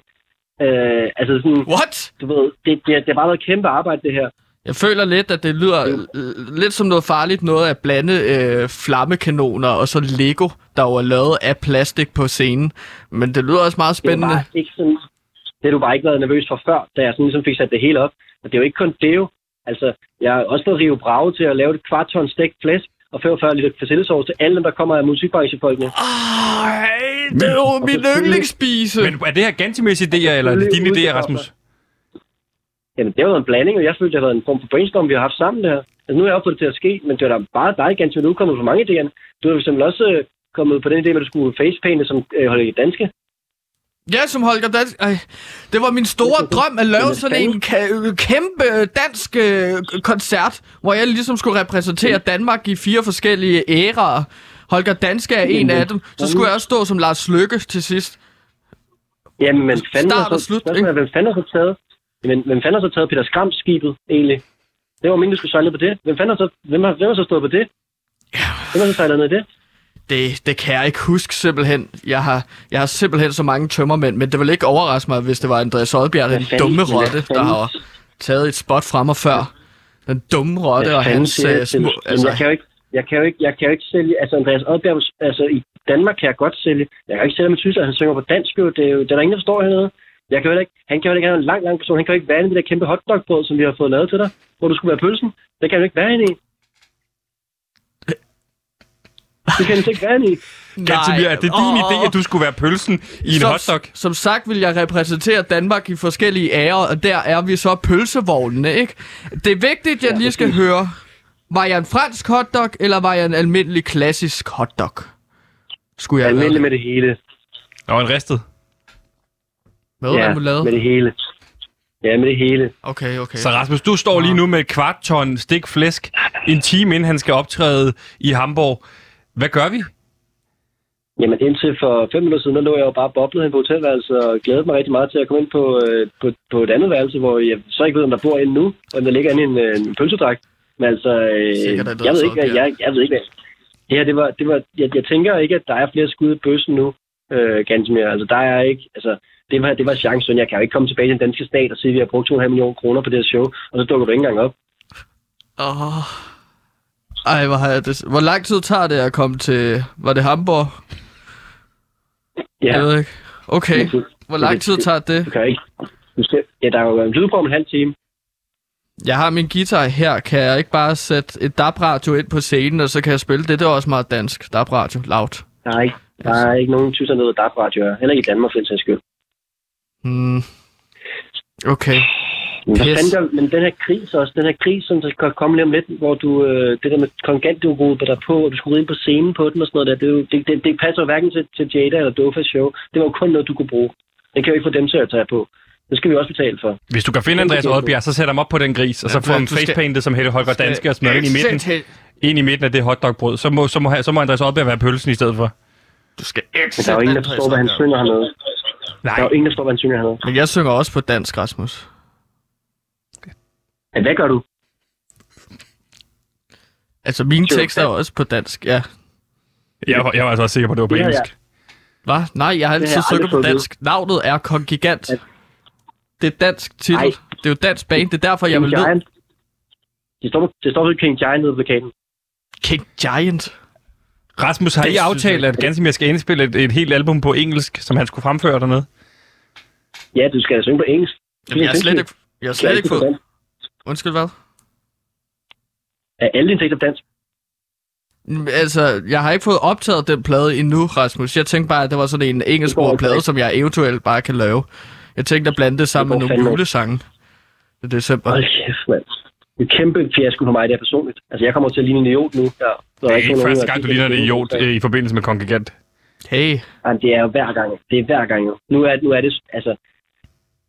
Øh, altså sådan, What? du ved, det, det, det har bare været kæmpe arbejde, det her. Jeg føler lidt, at det lyder l- lidt som noget farligt noget at blande øh, flammekanoner og så Lego, der jo er lavet af plastik på scenen. Men det lyder også meget Det er spændende. bare ikke sådan, det har du bare ikke været nervøs for før, da jeg sådan ligesom fik sat det hele op. Og det er jo ikke kun det jo. Altså, jeg har også fået Rio Bravo til at lave et kvart ton stegt flæsk og 45 liter persillesauce til alle dem, der kommer af musikbranchefolkene. Ej, det er jo Og min yndlingsspise. Men er det her Gantimers idéer, eller er det dine idéer, Rasmus? Jamen, det har været en blanding, og jeg følte, det har været en form for brainstorm, vi har haft sammen der. Altså, nu har jeg jo fået det til at ske, men det var da bare dig, ganske du er kommet på mange idéer. Du har for også øh, kommet på den idé, at du skulle facepainte som øh, Holger Danske. Ja, som Holger Dansk. Ej, det var min store drøm at lave sådan en ka- kæmpe øh, dansk øh, koncert, hvor jeg ligesom skulle repræsentere Danmark i fire forskellige æraer. Holger Danske er en af dem. Så skulle jeg også stå som Lars Lykke til sidst. Jamen, men fanden Start og så, slut, spørgsmålet er, hvem fanden har så taget? Men hvem fanden har så taget Peter Skrams skibet, egentlig? Det var meningen, du skulle sejle på det. Hvem fanden har så, hvem har, hvem har så stået på det? Hvem har så sejlet ned i det? Det, det kan jeg ikke huske simpelthen. Jeg har, jeg har simpelthen så mange tømmermænd, men det vil ikke overraske mig, hvis det var Andreas Oddbjerg, den dumme rotte, der har taget et spot fra mig før. Den dumme rotte og hans til små... Jamen, jeg kan jo ikke, jeg kan jo ikke, jeg kan jo ikke sælge, altså Andreas Oddbjerg, altså i Danmark kan jeg godt sælge, jeg kan ikke sælge med Tyskland, han synger på dansk, jo, det er jo, det er der ingen, der forstår hernede. Jeg kan ikke, han kan jo ikke have en lang, lang person, han kan jo ikke være inde i det der kæmpe hotdogbrød, som vi har fået lavet til dig, hvor du skulle være pølsen. Det kan han jo ikke være inde i. Det kan han ikke være inde i. [laughs] Gantimir, er det din Åh, idé, at du skulle være pølsen i en som, hotdog? Som sagt vil jeg repræsentere Danmark i forskellige ærer, og der er vi så pølsevognene, ikke? Det er vigtigt, jeg lige skal høre. Var jeg en fransk hotdog, eller var jeg en almindelig klassisk hotdog? Skulle jeg Almindelig med det hele. Og en ristet. Hvad Ja, lavet? med det hele. Ja, med det hele. Okay, okay. Så Rasmus, du står lige nu med et kvart ton stik flæsk en time inden han skal optræde i Hamburg. Hvad gør vi? Jamen indtil for fem minutter siden, der lå jeg jo bare boblet hen på hotelværelset og glædede mig rigtig meget til at komme ind på, øh, på, på et andet værelse, hvor jeg så ikke ved, om der bor en nu, om der ligger inde i en, øh, en pølsedragt. Men altså, øh, Sikkert, jeg, er ved ikke, hvad, jeg, jeg ved ikke, hvad. Det her, det var, det var, jeg, jeg tænker ikke, at der er flere skud i bøssen nu, øh, ganske mere. Altså, der er ikke, altså, det var, det var chancen. Jeg kan jo ikke komme tilbage til den danske stat og sige, at vi har brugt 2,5 millioner kroner på det her show, og så dukker du ikke engang op. Åh. Ej, hvor, har jeg det... hvor lang tid tager det at komme til... Var det Hamburg? Ja, Jeg ved ikke. Okay. Hvor lang tid tager det? du kan ikke. Du skal, ja, der er jo en lyd på om en halv time. Jeg har min guitar her. Kan jeg ikke bare sætte et DAB-radio ind på scenen, og så kan jeg spille det? Det er også meget dansk. DAB-radio. Loud. Der er ikke, der er ikke nogen tysker nede, der er radio. Heller ikke i Danmark, for den skyld. Hmm. Okay. Men, fanden gør, men den her kris også, den her kris, som der kan komme lige om lidt, hvor du, øh, det der med rodede dig på, og du skulle ride ind på scenen på den og sådan noget der, det, jo, det, det, det passer jo hverken til, til Jada eller Dofas show. Det var jo kun noget, du kunne bruge. Det kan jo ikke få dem til at tage på. Det skal vi også betale for. Hvis du kan finde Andreas Oddbjerg, så sæt ham op på den gris, og så Ja, få ham facepaintet som Helle Holger Danske og smøre ind i midten, ind i midten af det hotdogbrød. Så må, så må, så må Andreas Oddbjerg være pølsen i stedet for. Du skal ikke Men der er jo ingen, der forstår, hvad han synger hernede. Der er jo ingen, der forstår, hvad han synger hernede. Men jeg synger også på dansk, Rasmus. Ja, hvad gør du? Altså, mine du tekster er også på dansk, ja. Jeg, var- jeg var altså også sikker på, at det var på har engelsk. Hvad? Nej, jeg har altid jeg sunget på dansk. Navnet er Kongigant. Det er dansk titel. Ej. Det er jo dansk band. Det er derfor, jeg King vil ned. Det står, det står ved King Giant nede på plakaten. King Giant. Rasmus, har Det I aftalt, jeg- at Gansimir skal indspille et, et helt album på engelsk, som han skulle fremføre dernede? Ja, du skal synge på engelsk. Jamen, jeg har slet ikke, jeg har slet ikke fået... Undskyld, hvad? Er alle dine tekster på dansk? Mm, Altså, jeg har ikke fået optaget den plade endnu, Rasmus. Jeg tænkte bare, at det var sådan en engelsksproget plade, som jeg eventuelt bare kan lave. Jeg tænkte at blande det sammen Det med nogle julesange. Det er december. Hold kæft, mand. Det er en kæmpe fiasko for mig, det er personligt. Altså, jeg kommer til at ligne en idiot nu. Ja, Det er ikke første gang, du ligner en idiot øh, i forbindelse med Kongregant. Hey, Jamen, det er jo hver gang. Det er hver gang jo. Nu er, nu er det, altså...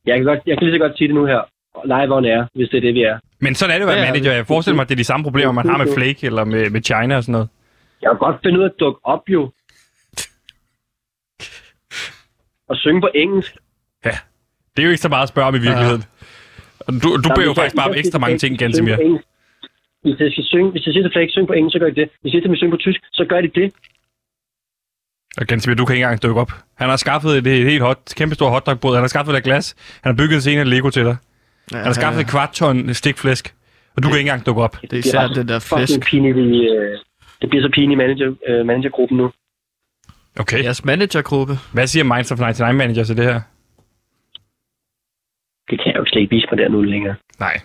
Jeg kan, godt, jeg kan lige så godt sige det nu her. Live on air, hvis det er det, vi er. Men sådan er det at være Ja, ja. manager. Jeg forestiller mig, at det er de samme problemer, man har med Flake eller med, med China og sådan noget. Jeg kan godt finde ud af at dukke op jo. [laughs] Og synge på engelsk. Det er jo ikke så meget at spørge om i virkeligheden. Og Du, du beder jo faktisk bare om ekstra mange ting, Gansimir. Hvis jeg skal synge, hvis jeg siger til Flake, synge på engelsk, så gør de det. Hvis jeg siger til synge på tysk, så gør de det. Og Gansimir, du kan ikke engang dukke op. Han har skaffet et, et helt hot, kæmpestort hotdogbrød. Han har skaffet et glas. Han har bygget en scene af Lego til dig. Han har skaffet et kvart ton stikflæsk. Og du kan ikke engang dukke op. det er især den der Fucking flæsk. pinligt i, øh, det bliver så pinligt i manager, øh, managergruppen nu. Okay. Jeres managergruppe. Hvad siger Minds of 99 Manager til det her? Det kan jeg jo slet ikke vise mig der nu længere. Nej.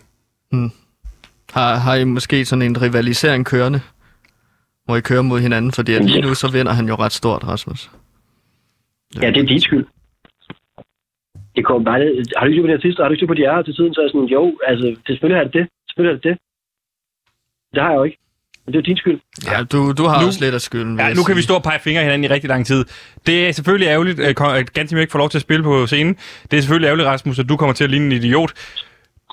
Har, har I måske sådan en rivalisering kørende? Hvor I kører mod hinanden? Fordi at lige nu så vinder han jo ret stort, Rasmus. Ja, det er dit skyld. Det kommer bare... Har du ikke på det artister? Har du ikke på de er her til tiden? Så er jeg sådan, jo, altså, selvfølgelig er det det. Selvfølgelig er det det. Det har jeg jo ikke. Men det er din skyld. Ja, du, du har Nu- også lidt af skylden. Ja, nu kan vi stå og pege fingre hinanden i rigtig lang tid. Det er selvfølgelig ærgerligt, at Kon- at Gansimir ikke får lov til at spille på scenen. Det er selvfølgelig ærgerligt, Rasmus, at du kommer til at ligne en idiot.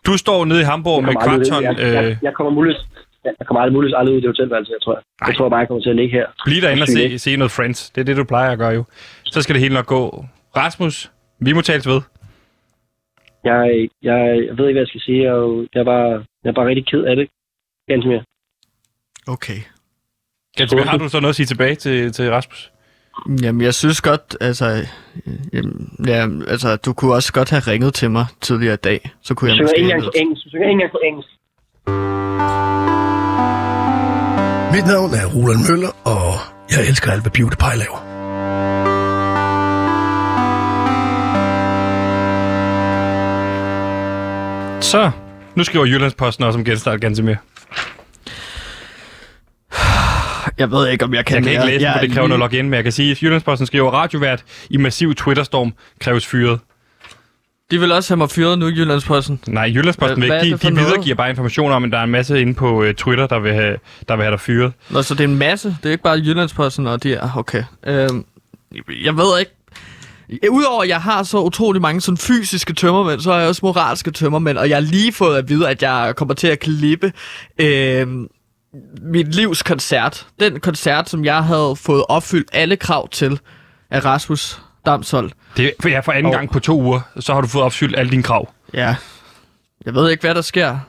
Du står nede i Hamburg med kvarton. jeg, Øh, jeg, jeg, kommer muligvis... Jeg kommer aldrig muligvis aldrig ud i det hotelværelse, jeg tror. Jeg, jeg tror bare, jeg kommer til at ligge her. Bliv derinde og se, se noget Friends. Det er det, du plejer at gøre jo. Så skal det hele nok gå. Rasmus, vi må tales ved. Jeg, jeg, jeg ved ikke, hvad jeg skal sige. Jeg, er jeg, er, bare, jeg er bare rigtig ked af det. Ganske mere. Okay. Gansimir, har du så noget at sige tilbage til, til Rasmus? Jamen, jeg synes godt, altså... Jamen, ja, altså, du kunne også godt have ringet til mig tidligere i dag. Så kunne Jeg jeg måske ikke engang på engelsk. Jeg synger ikke engang på engelsk. Mit navn er Roland Møller, og jeg elsker alt, hvad PewDiePie laver. Så, nu skriver Jyllandsposten også om genstart Gansimir. Jeg ved ikke, om jeg kan Jeg kan ikke læse, Jeg for det kræver lige- noget login, men jeg kan sige, at Jyllandsposten skriver, radiovært i massiv Twitterstorm kræves fyret. De vil også have mig fyret nu, Jyllandsposten. Nej, Jyllandsposten vil hvad er ikke. det De, for de noget? videregiver bare information om, at der er en masse inde på uh, Twitter, der vil, have, der vil have dig fyret. Nå, så det er en masse. Det er ikke bare Jyllandsposten, og de er... Okay. Øhm, jeg ved ikke... Udover at jeg har så utrolig mange sådan fysiske tømmermænd, så har jeg også moralske tømmermænd, og jeg har lige fået at vide, at jeg kommer til at klippe øhm, mit livs koncert. Den koncert, som jeg havde fået opfyldt alle krav til af Rasmus Damshold. Det er ja, for anden Og- gang på to uger, så har du fået opfyldt alle dine krav. Ja. Jeg ved ikke, hvad der sker.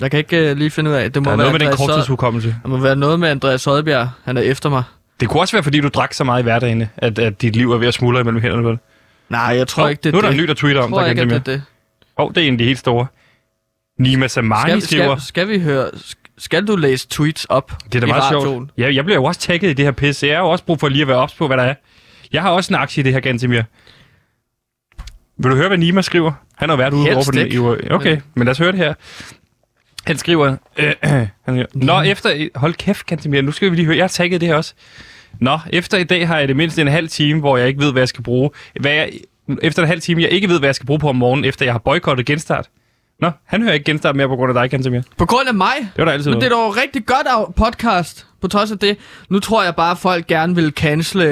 Jeg kan ikke uh, lige finde ud af. Det må Der er være noget med den Andreas Sød- korttidshukommelse. Der må være noget med Andreas Højbjerg. Han er efter mig. Det kunne også være, fordi du drak så meget i hverdagen, at, at dit liv er ved at smuldre imellem hænderne det. Nej, jeg tror Hov, ikke, det er nu er der det. en ny, der tweeter om dig, ikke, Gansimir. det det. Åh, oh, det er en af de helt store. Nima Samani Skal, skriver... skal, skal vi høre... Skal du læse tweets op Det er da i meget radioen? sjovt. Ja, jeg bliver jo også tagget i det her pisse. Jeg har jo også brug for lige at være ops på, hvad der er. Jeg har også en aktie i det her, Gansimir. Vil du høre, hvad Nima skriver? Han har været ude Helst over på den. ikke. i- Okay, men lad os høre det her. Han skriver... Øh, [clears throat] han skriver Nå, efter... Hold kæft, Gansimir. Nu skal vi lige høre. Jeg har tagget det her også. Nå, efter i dag har jeg det mindst en halv time, hvor jeg ikke ved, hvad jeg skal bruge. Hvad jeg, efter en halv time, jeg ikke ved, hvad jeg skal bruge på om morgenen, efter jeg har boykottet genstart. Nå, han hører ikke genstart mere på grund af dig, Gansimir. På grund af mig? Det var der altid Men det er dog rigtig godt af podcast, på trods af det. Nu tror jeg bare, at folk gerne vil cancele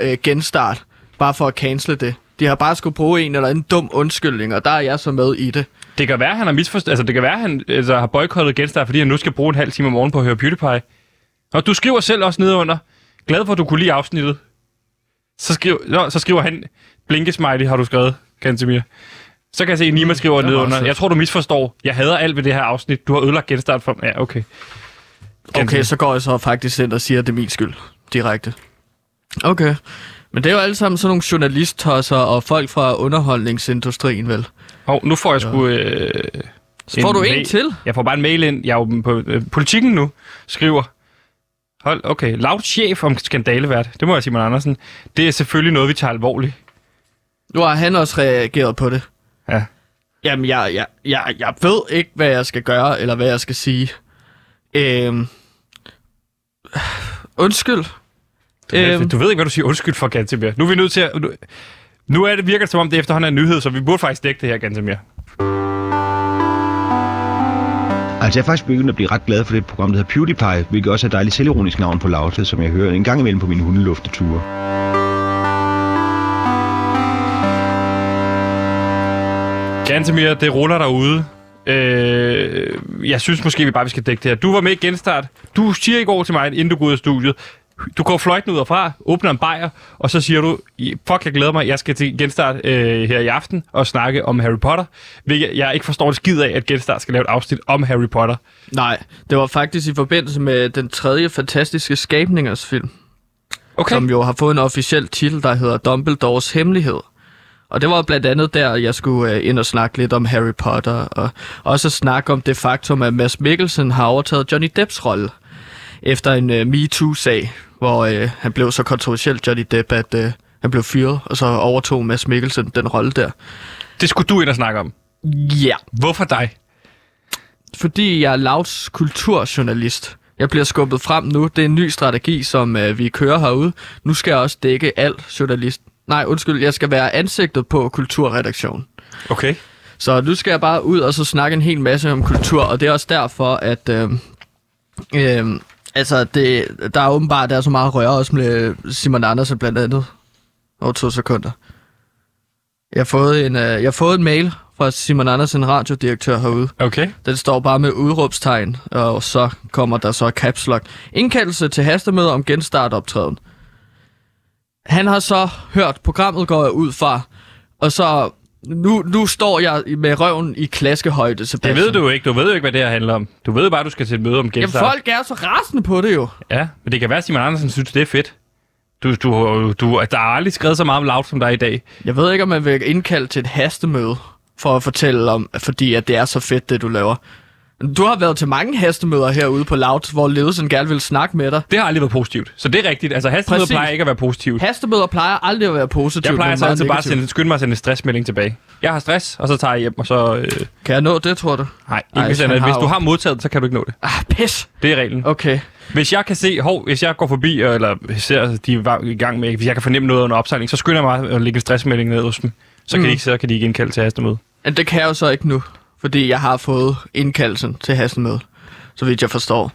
øh, genstart. Bare for at cancele det. De har bare skulle bruge en eller anden dum undskyldning, og der er jeg så med i det. Det kan være, han har misforstået. Altså, det kan være, han altså, har boykottet genstart, fordi han nu skal bruge en halv time om morgenen på at høre PewDiePie. Og du skriver selv også nedenunder. Glad for, at du kunne lide afsnittet. Så, skriver, nå, så skriver han, blinkesmiley har du skrevet, Gantemir. Så kan jeg se, at Nima skriver nedenunder. sødt. Jeg tror, du misforstår. Jeg hader alt ved det her afsnit. Du har ødelagt genstart for Ja, okay. Okay, så går jeg så faktisk ind og siger, at det er min skyld. Direkte. Okay. Men det er jo alle sammen sådan nogle journalisttosser og folk fra underholdningsindustrien, vel? Og nu får jeg sgu... Øh, Så får En du en mail. til. jeg får bare en mail ind. Jeg er jo på øh, politikken nu. Skriver. Hold, okay. Loud chef om skandalevært. Det må jeg sige, Simon Andersen. Det er selvfølgelig noget, vi tager alvorligt. Nu har han også reageret på det. Ja. Jamen, jeg, jeg, jeg, jeg ved ikke, hvad jeg skal gøre, eller hvad jeg skal sige. Øhm, undskyld. Øhm. Du ved ikke, hvad du siger undskyld for, Gantemir. Nu er vi nødt til at... Nu, nu er det virker det, som om det efterhånden er en nyhed, så vi burde faktisk dække det her, Gantemir. Altså, jeg er faktisk begyndt at blive ret glad for det program, der hedder PewDiePie, hvilket også er et dejligt selvironisk navn på Lautet, som jeg hører en gang imellem på mine hundelufteture. Gantemir, det ruller derude. Øh, jeg synes måske, vi bare vi skal dække det her. Du var med i genstart. Du siger i går til mig, inden du går ud af studiet, du går fløjten ud fra, åbner en bajer, og så siger du, fuck, jeg glæder mig, jeg skal til genstart øh, her i aften og snakke om Harry Potter. Hvilket jeg ikke forstår det skid af, at genstart skal lave et afsnit om Harry Potter. Nej, det var faktisk i forbindelse med den tredje fantastiske skabningers film. Okay. Som jo har fået en officiel titel, der hedder Dumbledores Hemmelighed. Og det var blandt andet der, jeg skulle øh, ind og snakke lidt om Harry Potter, og også snakke om det faktum, at Mads Mikkelsen har overtaget Johnny Depps rolle efter en uh, MeToo-sag, hvor uh, han blev så kontroversiel, Johnny Depp, at uh, han blev fyret, og så overtog Mads Mikkelsen den rolle der. Det skulle du ind og snakke om? Ja. Hvorfor dig? Fordi jeg er Louds kulturjournalist. Jeg bliver skubbet frem nu. Det er en ny strategi, som uh, vi kører herude. Nu skal jeg også dække alt journalist. Nej, undskyld, jeg skal være ansigtet på kulturredaktionen. Okay. Så nu skal jeg bare ud og så snakke en hel masse om kultur, og det er også derfor, at øh, øh, altså det, der er åbenbart der er så meget røre også med Simon Andersen blandt andet. Over to sekunder. Jeg har fået en, øh, jeg har fået en mail fra Simon Andersen, radiodirektør herude. Okay. Den står bare med udråbstegn, og så kommer der så caps lock. Indkaldelse til hastemøde om genstartoptræden. Han har så hørt, programmet går jeg ud fra, og så nu, nu står jeg med røven i klaskehøjde, Sebastian. Det ved du jo ikke. Du ved jo ikke, hvad det her handler om. Du ved bare, at du skal til et møde om genstart. Jamen, folk er så rasende på det jo. Ja, men det kan være, at Simon Andersen synes, det er fedt. Du, du, du, der er aldrig skrevet så meget om Loud, som der er i dag. Jeg ved ikke, om man vil indkalde til et hastemøde for at fortælle om, fordi at det er så fedt, det du laver. Du har været til mange hastemøder herude på Loud, hvor ledelsen gerne vil snakke med dig. Det har aldrig været positivt. Så det er rigtigt. Altså, hastemøder Præcis. plejer ikke at være positivt. Hastemøder plejer aldrig at være positivt. Jeg plejer så altid bare at sende, skynde mig at sende en stressmelding tilbage. Jeg har stress, og så tager jeg hjem, og så... Øh... Kan jeg nå det, tror du? Nej, ikke hvis, hvis du har modtaget så kan du ikke nå det. Ah, pis! Det er reglen. Okay. Hvis jeg kan se, hov, hvis jeg går forbi, eller ser, de er i gang med, hvis jeg kan fornemme noget under opsejling, så skynder jeg mig at lægge en stressmelding ned hos dem. Så kan, mm. de, ikke, så kan de ikke indkalde til hastemøde. Men det kan jeg jo så ikke nu, fordi jeg har fået indkaldelsen til hastemøde så vidt jeg forstår.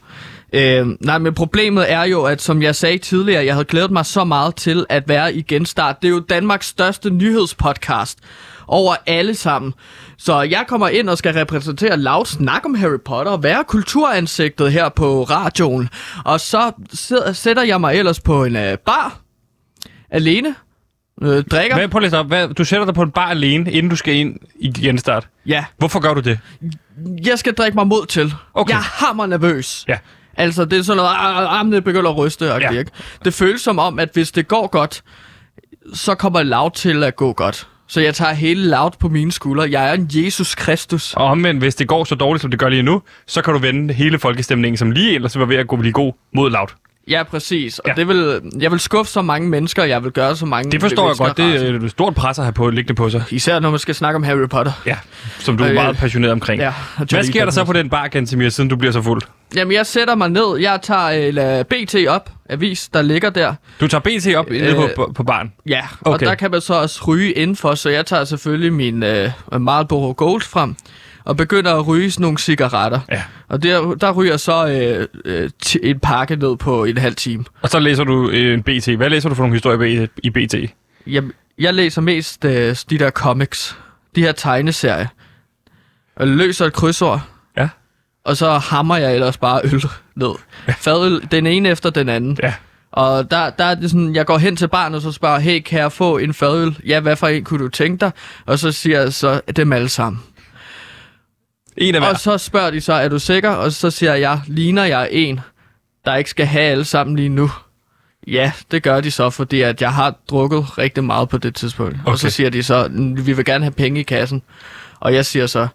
Øh, nej, men problemet er jo, at som jeg sagde tidligere, jeg havde glædet mig så meget til at være i genstart. Det er jo Danmarks største nyhedspodcast over alle sammen. Så jeg kommer ind og skal repræsentere Loud snak om Harry Potter og være kulturansigtet her på radioen. Og så sætter jeg mig ellers på en øh, bar alene øh, drikker. Hvad, prøv lige op. Hvad, du sætter dig på en bar alene, inden du skal ind i genstart. Ja. Hvorfor gør du det? Jeg skal drikke mig mod til. Okay. Jeg er hammer nervøs. Ja. Altså, det er sådan noget, armene begynder at ryste. Ja. Ikke? Det føles som om, at hvis det går godt, så kommer lav til at gå godt. Så jeg tager hele laut på mine skuldre. Jeg er en Jesus Kristus. Og men hvis det går så dårligt, som det gør lige nu, så kan du vende hele folkestemningen, som lige ellers var ved at gå blive god mod laut. Ja, præcis. Og ja. det vil, jeg vil skuffe så mange mennesker, og jeg vil gøre så mange Det forstår jeg godt. Det er et stort pres at have på liggende på sig. Især når man skal snakke om Harry Potter. Ja, som du er øh, meget passioneret omkring. Ja, Hvad sker der så på den bar, Gantemir, siden du bliver så fuld? Jamen, jeg sætter mig ned. Jeg tager uh, BT op, avis, der ligger der. Du tager BT op øh, på, på, på baren? Ja, okay. og der kan man så også ryge indenfor, så jeg tager selvfølgelig min uh, Marlboro Gold frem og begynder at ryge sådan nogle cigaretter. Ja. Og der, der ryger så øh, øh, en pakke ned på en halv time. Og så læser du øh, en BT. Hvad læser du for nogle historier i BT? Jamen, jeg læser mest øh, de der comics. De her tegneserier. Og løser et krydsord. Ja. Og så hammer jeg ellers bare øl ned. Ja. Fadøl, den ene efter den anden. Ja. Og der, der er det sådan, jeg går hen til barnet og så spørger, hey, kan jeg få en fadøl? Ja, hvad for en kunne du tænke dig? Og så siger jeg så, dem alle sammen. En af hver. Og så spørger de så, er du sikker? Og så siger jeg, ligner jeg en, der ikke skal have alle sammen lige nu? Ja, det gør de så, fordi at jeg har drukket rigtig meget på det tidspunkt. Okay. Og så siger de så, vi vil gerne have penge i kassen. Og jeg siger så,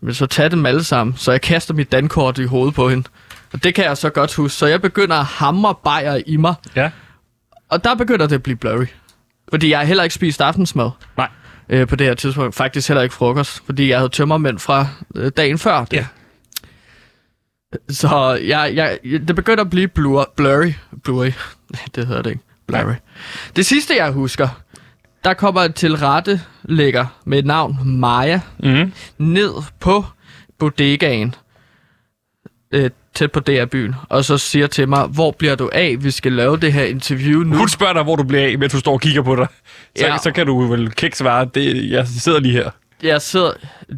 men så tag dem alle sammen. Så jeg kaster mit dankort i hovedet på hende. Og det kan jeg så godt huske. Så jeg begynder at hamre bajer i mig. Ja. Og der begynder det at blive blurry. Fordi jeg har heller ikke spist aftensmad. Nej. Øh, på det her tidspunkt. Faktisk heller ikke frokost, fordi jeg havde tømmermænd fra øh, dagen før. Det. Ja. Så jeg, jeg, det begynder at blive blur, blurry. Blurry. [laughs] Det hedder det ikke. Blurry. Nej. Det sidste, jeg husker, der kommer en tilrettelægger med et navn Maja Mm. ned på bodegaen øh, tæt på DR-byen, og så siger til mig, hvor bliver du af? Vi skal lave det her interview nu. Hun spørger dig, hvor du bliver af, mens du står og kigger på dig. Så, Ja. så kan du vel kække svare, det, jeg sidder lige her. Jeg sidder,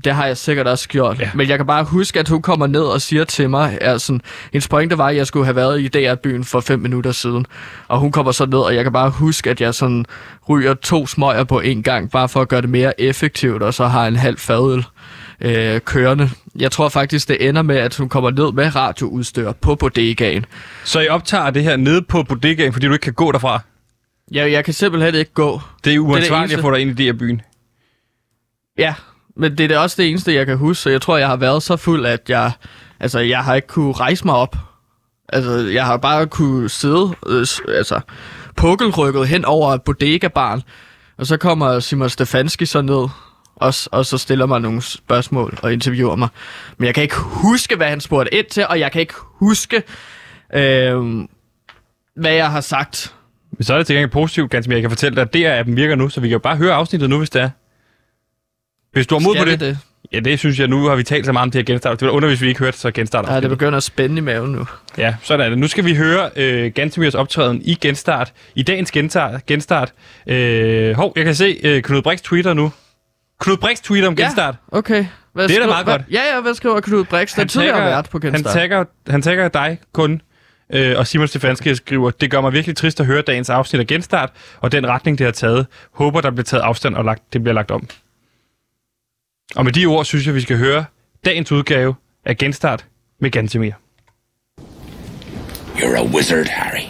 det har jeg sikkert også gjort, Ja. men jeg kan bare huske, at hun kommer ned og siger til mig, at sådan, hendes pointe var, at jeg skulle have været i DR-byen for fem minutter siden. Og hun kommer så ned, og jeg kan bare huske, at jeg sådan ryger to smøger på en gang, bare for at gøre det mere effektivt, og så har en halv fadøl øh, kørende. Jeg tror faktisk, det ender med, at hun kommer ned med radioudstyr på bodegaen. Så I optager det her nede på bodegaen, fordi du ikke kan gå derfra. Jeg, jeg kan simpelthen ikke gå. Det er uansvarligt at få dig ind i det her byen. Ja, men det er da også det eneste, jeg kan huske, så jeg tror, jeg har været så fuld, at jeg, altså, jeg har ikke kunne rejse mig op. Altså, jeg har bare kunne sidde, øh, altså, pukkelrykket hen over bodega-barn, og så kommer Simon Stefanski så ned, og, og så stiller mig nogle spørgsmål og interviewer mig. Men jeg kan ikke huske, hvad han spurgte ind til, og jeg kan ikke huske, øh, hvad jeg har sagt. Men så er det til gengæld positivt, ganske mere. Jeg kan fortælle dig, at DR-appen virker nu, så vi kan jo bare høre afsnittet nu, hvis det er. Hvis du har mod på det. det? Ja, det synes jeg. Nu har vi talt så meget om det her genstart. Det var under, hvis vi ikke hørte, så genstart. Ja, det begynder at spænde i maven nu. Ja, sådan er det. Nu skal vi høre øh, Gansemirs optræden i genstart. I dagens genstart. genstart. Øh, hov, jeg kan se øh, Knud Brix Twitter nu. Knud Brix tweeter om Ja. genstart. Okay. Hvad Det er da meget godt. Ja, ja, hvad skriver Knud Brix? Den tidligere har været på han, Genstart. tagger, han tagger dig kun, øh, og Simon Stefanski skriver, det gør mig virkelig trist at høre dagens afsnit af Genstart, og den retning, det har taget. Håber, der bliver taget afstand, og lagt, det bliver lagt om. Og med de ord, synes jeg, vi skal høre dagens udgave af Genstart med Gantemir. You're a wizard, Harry.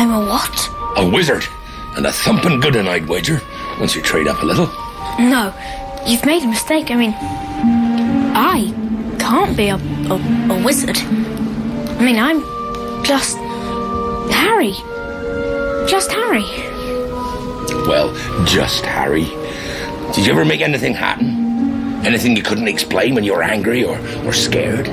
I'm a what? A wizard. And a thumping good one, I'd wager, once you trade up a little. No, you've made a mistake. I mean, I can't be a, a, a wizard. I mean, I'm just Harry. Just Harry. Well, just Harry. Did you ever make anything happen? Anything you couldn't explain when you were angry or, or scared?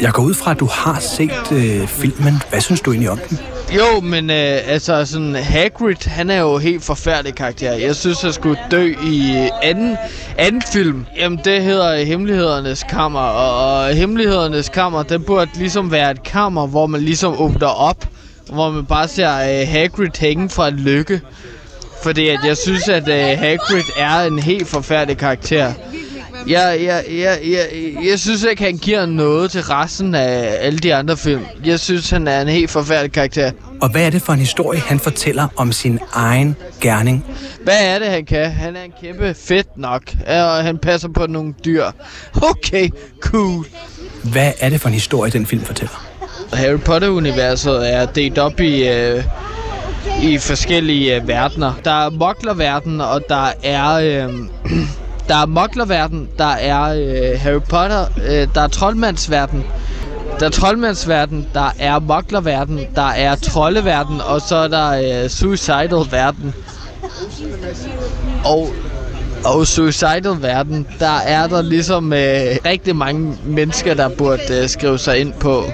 Jeg går ud fra, at du har set øh, filmen. Hvad synes du egentlig om den? Jo, men øh, altså sådan Hagrid, han er jo helt forfærdelig karakter. Jeg synes, han skulle dø i øh, anden, anden film. Jamen, det hedder Hemmelighedernes Kammer, og, og Hemmelighedernes Kammer, det burde ligesom være et kammer, hvor man ligesom åbner op, hvor man bare ser øh, Hagrid hænge fra et lykke. Fordi at jeg synes, at øh, Hagrid er en helt forfærdelig karakter. Jeg, jeg, jeg, jeg, jeg synes ikke, han giver noget til resten af alle de andre film. Jeg synes, han er en helt forfærdelig karakter. Og hvad er det for en historie, han fortæller om sin egen gerning? Hvad er det, han kan? Han er en kæmpe fedt nok, og han passer på nogle dyr. Okay, cool. Hvad er det for en historie, den film fortæller? Harry Potter-universet er delt op i, øh, i forskellige øh, verdener. Der er moklerverden, og der er... Øh, [clears throat] der er moklerverden, der er øh, Harry Potter, øh, der er troldmandsverden, der er troldmandsverden, der er moklerverden, der er troldeverden, og så er der øh, suicidal verden. Og og suicidal verden, der er der ligesom øh, rigtig mange mennesker, der burde øh, skrive sig ind på.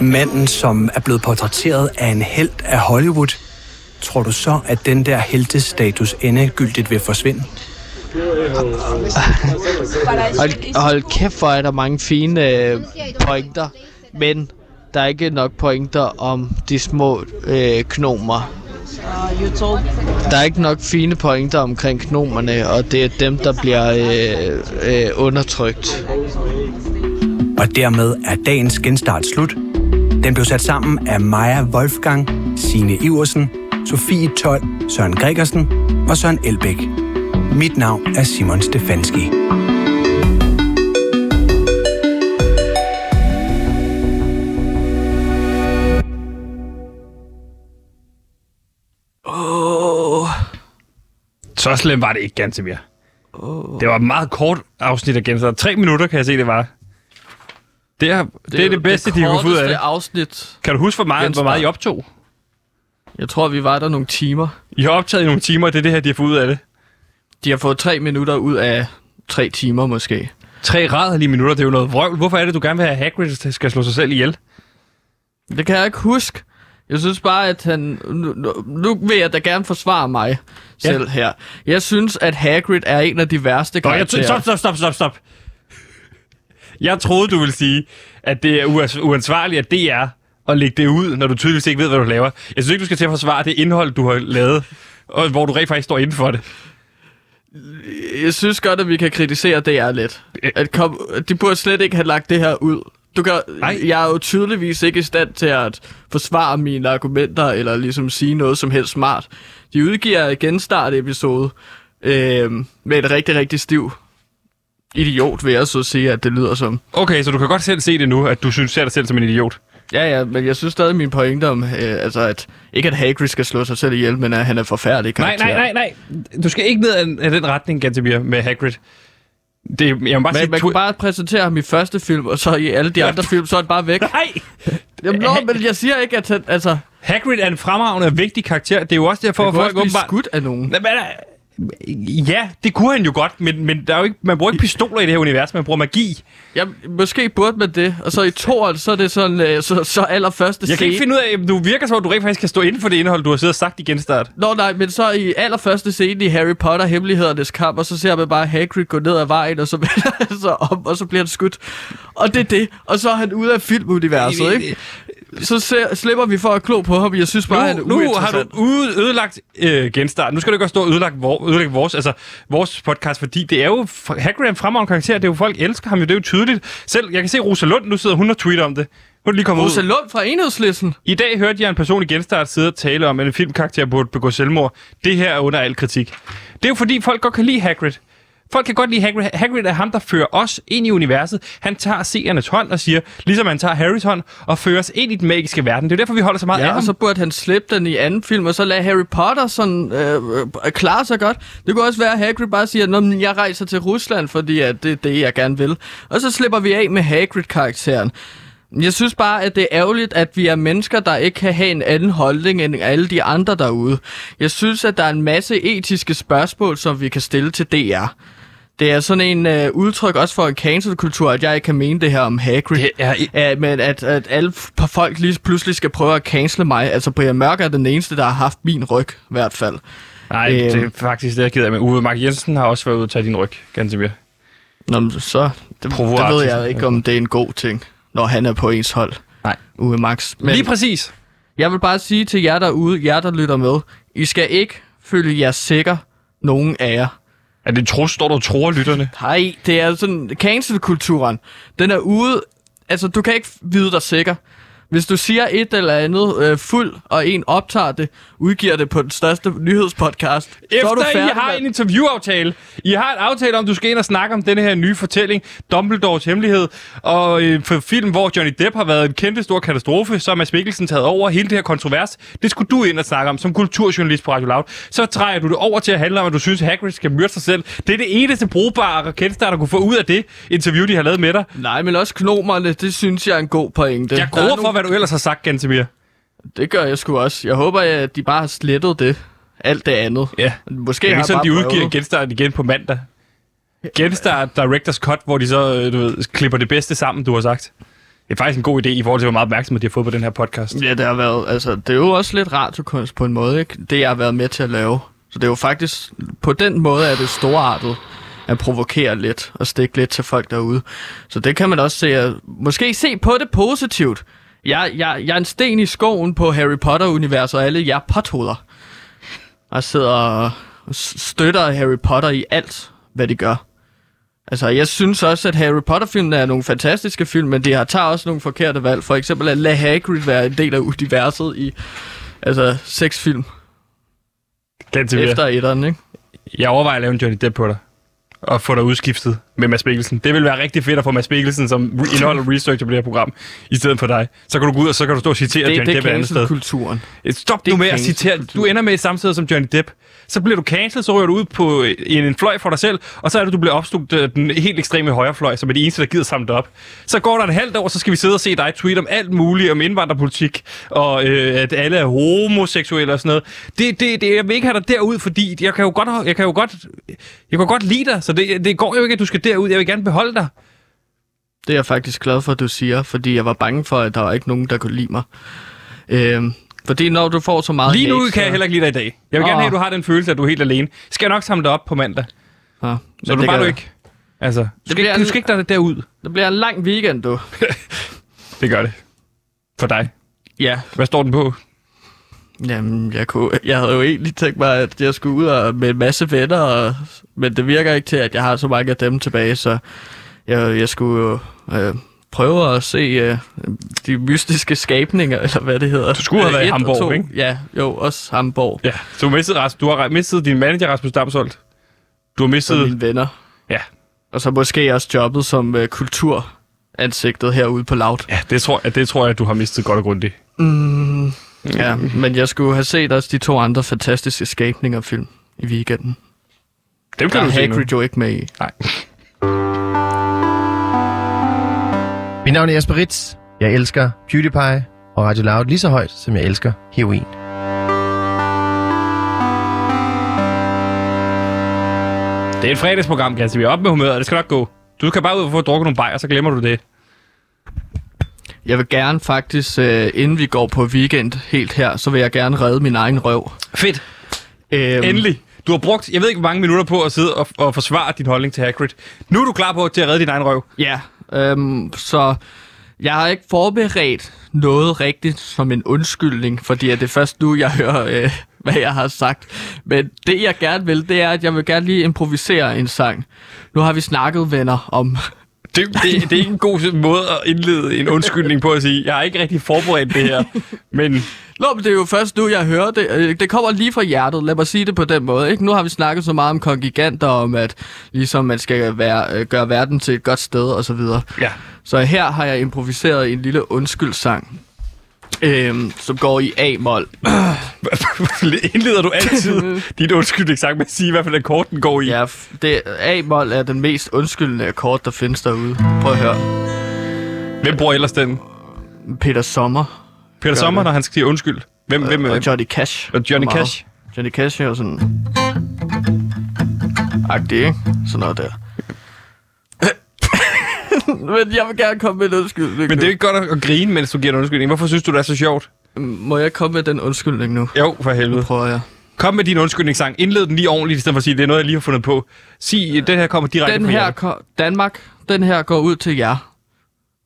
Manden, som er blevet portrætteret af en held af Hollywood. Tror du så, at den der heltestatus endegyldigt vil forsvinde? Hold, hold kæft, hvor er der mange fine øh, pointer, men der er ikke nok pointer om de små øh, knomer. Der er ikke nok fine pointer omkring knomerne, og det er dem, der bliver øh, øh, undertrykt. Og dermed er dagens genstart slut. Den blev sat sammen af Maja Wolfgang, Sine Iversen, Sofie Tol, Søren Gregersen og Søren Elbæk. Mit navn er Simon Stefanski. Så slemt var det ikke, Gantemir. Oh. Det var et meget kort afsnit af Genstar. Tre minutter, kan jeg se, det var. Det er det, det, er det bedste, de har fået ud af det. afsnit. Kan du huske, hvor meget, hvor meget I optog? Jeg tror, vi var der nogle timer. I har optaget i nogle timer, og det er det her, de har fået ud af det. De har fået tre minutter ud af tre timer måske. Tre rædderlige minutter, det er jo noget vrøvl. Hvorfor er det, du gerne vil have Hagrid skal slå sig selv ihjel? Det kan jeg ikke huske. Jeg synes bare, at han... Nu, nu- vil jeg da gerne forsvare mig Ja. selv her. Jeg synes, at Hagrid er en af de værste karakterer. stop, stop, stop, stop, stop. Jeg troede, du ville sige, at det er uans- uansvarligt, at det er at lægge det ud, når du tydeligvis ikke ved, hvad du laver. Jeg synes ikke, du skal til at forsvare det indhold, du har lavet, og hvor du rent faktisk står inden for det. Jeg synes godt, at vi kan kritisere DR lidt. At kom, de burde slet ikke have lagt det her ud. Du kan, jeg er jo tydeligvis ikke i stand til at forsvare mine argumenter, eller ligesom sige noget som helst smart. De udgiver en genstart-episode øh, med et rigtig, rigtig stiv idiot, vil jeg så sige, at det lyder som. Okay, så du kan godt selv se det nu, at du synes, ser dig selv som en idiot. Ja, ja, men jeg synes stadig min pointe om, øh, altså at ikke at Hagrid skal slå sig selv ihjel, men at han er forfærdelig Nej, karakter. nej, nej, nej. Du skal ikke ned af, af den retning, Gantemir, med Hagrid. Det, jeg må bare Men sige... man kunne bare præsentere ham i første film, og så i alle de andre film, så er han bare væk. [laughs] Nej! Jamen, nå, men jeg siger ikke, at han, altså, Hagrid er en fremragende og vigtig karakter. Det er jo også derfor, at folk åbenbart... skudt af nogen. Nej, men, ja, det kunne han jo godt, men, men der er jo ikke, man bruger ikke pistoler i det her univers, man bruger magi. Ja, måske burde man det, og så i toeren, så er det sådan, øh, så, så allerførste Jeg kan ikke finde ud af, du virker som om, du rent faktisk kan stå inden for det indhold, du har siddet og sagt i genstart. Nå nej, men så i allerførste scene i Harry Potter, Hemmelighedernes kamp, og så ser man bare Hagrid gå ned ad vejen, og så [laughs] vender han sig om, og så bliver han skudt. Og det er det, og så er han ude af filmuniverset, ikke? Så ser, slipper vi for at klo på ham, jeg synes bare, han er Nu, nu har du ude, ødelagt øh, genstart. Nu skal du ikke også stå og ødelægge, vor, ødelægge vores, altså, vores podcast, fordi det er jo... Hagrid er en karakter, det er jo folk elsker ham jo, det er jo tydeligt. Selv, jeg kan se Rosa Lund, nu sidder hun og tweeter om det. Hun er lige kommet Rosa ud. Lund fra Enhedslisten. I dag hørte jeg en person i genstart sidde og tale om, at en filmkarakter burde begå selvmord. Det her er under al kritik. Det er jo fordi, folk godt kan lide Hagrid. Folk kan godt lide Hagrid. Hagrid er ham, der fører os ind i universet. Han tager seernes hånd og siger, ligesom han tager Harrys hånd, og fører os ind i den magiske verden. Det er derfor, vi holder så meget af Ja, ham. og så burde han slippe den i anden film, og så lade Harry Potter sådan, øh, øh, klare sig godt. Det kunne også være, at Hagrid bare siger, at jeg rejser til Rusland, fordi at det er det, jeg gerne vil. Og så slipper vi af med Hagrid-karakteren. Jeg synes bare, at det er ærgerligt, at vi er mennesker, der ikke kan have en anden holdning end alle de andre derude. Jeg synes, at der er en masse etiske spørgsmål, som vi kan stille til DR. Det er sådan en øh, udtryk også for en cancel-kultur, at jeg ikke kan mene det her om Hagrid. Det er Ja, men at, at alle par folk lige pludselig skal prøve at cancele mig. Altså, Brian Mørk er den eneste, der har haft min ryg, i hvert fald. Nej, det Øhm. er faktisk det, jeg er ked af. Men Uwe Mark Jensen har også været ude og tage din ryg, ganske mere. Nå, men så... Det, der ved jeg ikke, om det er en god ting, når han er på ens hold. Nej. Uwe Max. Men Lige præcis. jeg vil bare sige til jer derude, jer der lytter med, I skal ikke føle jer sikker, nogen af jer. Er det tro, står der tror lytterne? Nej, det er sådan, cancel-kulturen, den er ude, altså du kan ikke vide dig sikker. Hvis du siger et eller andet øh, fuld, og en optager det, udgiver det på den største nyhedspodcast, så er du Efter I færdig, har mand. en interviewaftale, I har en aftale om, du skal ind og snakke om denne her nye fortælling, Dumbledores Hemmelighed, og øh, for film, hvor Johnny Depp har været en kæmpe stor katastrofe, så er Mads Mikkelsen taget over hele det her kontrovers. Det skulle du ind og snakke om som kulturjournalist på Radio Loud. Så træder du det over til at handle om, at du synes, at Hagrid skal myrde sig selv. Det er det eneste brugbare genstart, der kunne få ud af det interview, de har lavet med dig. Nej, men også gnomerne, det synes jeg er en god pointe. Jeg er gruer for, hvad du ellers har sagt, Gantemir. Det gør jeg sgu også. Jeg håber, at de bare har slettet det. Alt det andet. Ja. Måske Det er ikke sådan, de udgiver genstart igen på mandag. Genstart Directors Cut, hvor de så øh, du ved, klipper det bedste sammen, du har sagt. Det er faktisk en god idé i forhold til, hvor meget opmærksomhed de har fået på den her podcast. Ja, det har været, altså, det er jo også lidt radiokunst på en måde, ikke? Det, jeg har været med til at lave. Så det er jo faktisk, på den måde er det storartet at provokere lidt og stikke lidt til folk derude. Så det kan man også se, at, måske se på det positivt. Jeg, jeg, jeg er en sten i skoven på Harry Potter-universet, og alle jer pothoveder. Og sidder og støtter Harry Potter i alt, hvad de gør. Altså, jeg synes også, at Harry Potter-filmene er nogle fantastiske film, men de har tager også nogle forkerte valg. For eksempel at lade Hagrid være en del af universet i altså, seks film Gantemir. efter etteren, ikke? Jeg overvejer at lave en Johnny Depp på dig. At få dig udskiftet med Mads Mikkelsen. Det vil være rigtig fedt at få Mads Mikkelsen som og researcher på det her program, i stedet for dig. Så kan du gå ud, og så kan du stå og citere Det, Johnny det Depp et er andet sted. cancel-kulturen. Stop Det nu med at citere. Du ender med i samme sted som Johnny Depp. Så bliver du cancelled, så ryger du ud på øh, en, en fløj for dig selv, og så er det, du bliver opslugt øh, den helt ekstreme højrefløj, som er de eneste, der gider samle op. Så går der et halvt år, så skal vi sidde og se dig tweet om alt muligt, om indvandrerpolitik, og øh, at alle er homoseksuelle og sådan noget. Det, det, det, jeg vil ikke have dig derud, fordi jeg kan jo godt, jeg kan jo godt, jeg kan godt lide dig, så det, det går jo ikke, at du skal derud. Jeg vil gerne beholde dig. Det er jeg faktisk glad for, at du siger, fordi jeg var bange for, at der var ikke nogen, der kunne lide mig. Øhm, fordi når du får så meget Lige nu hate, kan jeg heller ikke lide dig i dag. Jeg vil gerne Åh. have, at du har den følelse, at du er helt alene. Skal jeg nok samle dig op på mandag? Ja, Så men du det bare du ikke. Altså, du skal, bliver du skal ikke dig derud. Det bliver en lang weekend, du. [laughs] Det gør det. For dig. Ja, Hvad står den på? Jamen, jeg, kunne, jeg havde jo egentlig tænkt mig, at jeg skulle ud og, med en masse venner, og, men det virker ikke til, at jeg har så mange af dem tilbage, så jeg, jeg skulle jo øh, prøve at se øh, de mystiske skabninger, eller hvad det hedder. Du skulle have Øh, været i og Hamburg, ikke? Ja, jo, også Hamburg. Ja. Så du mistet, du har mistet din manager, Rasmus Damsholdt. Du har mistet... mine venner. Ja. Og så måske også jobbet som øh, kulturansigtet herude på Loud. Ja, det tror, jeg, det tror jeg, du har mistet godt og grundigt. Mm, ja, men jeg skulle have set også de to andre fantastiske skabninger film i weekenden. Dem Der kan er du. Hagrid jo ikke med i. Nej. Mit navn er Jesper Ritz. Jeg elsker PewDiePie og Radio Loud lige så højt, som jeg elsker heroin. Det er et fredagsprogram, Ganske. Vi er op med humøret, og det skal nok gå. Du kan bare ud og få drukket nogle bajer, så glemmer du det. Jeg vil gerne faktisk, øh, inden vi går på weekend helt her, så vil jeg gerne redde min egen røv. Fedt. Øhm, Endelig. Du har brugt, jeg ved ikke, hvor mange minutter på at sidde og, og forsvare din holdning til Hagrid. Nu er du klar på til at redde din egen røv. Ja, øhm, så jeg har ikke forberedt noget rigtigt som en undskyldning, fordi det er først nu, jeg hører, øh, hvad jeg har sagt. Men det, jeg gerne vil, det er, at jeg vil gerne lige improvisere en sang. Nu har vi snakket, venner, om... Det, det, det er ikke en god måde at indlede en undskyldning på at sige, jeg har ikke rigtig forberedt det her, men Nå, men det er jo først nu, jeg hører det. Øh, Det kommer lige fra hjertet, lad mig sige det på den måde. Ikke? Nu har vi snakket så meget om kongiganter, om at ligesom man skal være, øh, gøre verden til et godt sted og så videre. ja. Så her har jeg improviseret en lille undskyldsang, øhm, som går i A-mol. [clears throat] Indleder du altid [laughs] dit undskyldningssang med at sige, hvad for en akkord den går i? Ja, det, A-mol er den mest undskyldende akkord, der findes derude. Prøv at høre. Hvem bruger ellers den? Peter Sommer Peter Sommer, det. når han siger undskyld. Hvem, hvem, og Johnny Cash. og Johnny. Cash? Johnny Cash er sådan... Agtig, ikke? Sådan noget der. [laughs] Men jeg vil gerne komme med en undskyldning Men det er nu. jo ikke godt at, grine, mens du giver en undskyldning. Hvorfor synes du, det er så sjovt? Må jeg komme med den undskyldning nu? Jo, for Nu helvede. prøver jeg. Kom med din undskyldningssang. Indled den lige ordentligt, i stedet for at sige, det er noget, jeg lige har fundet på. Sig, den her kommer direkte Den fra her, ko- Danmark, den her går ud til jer.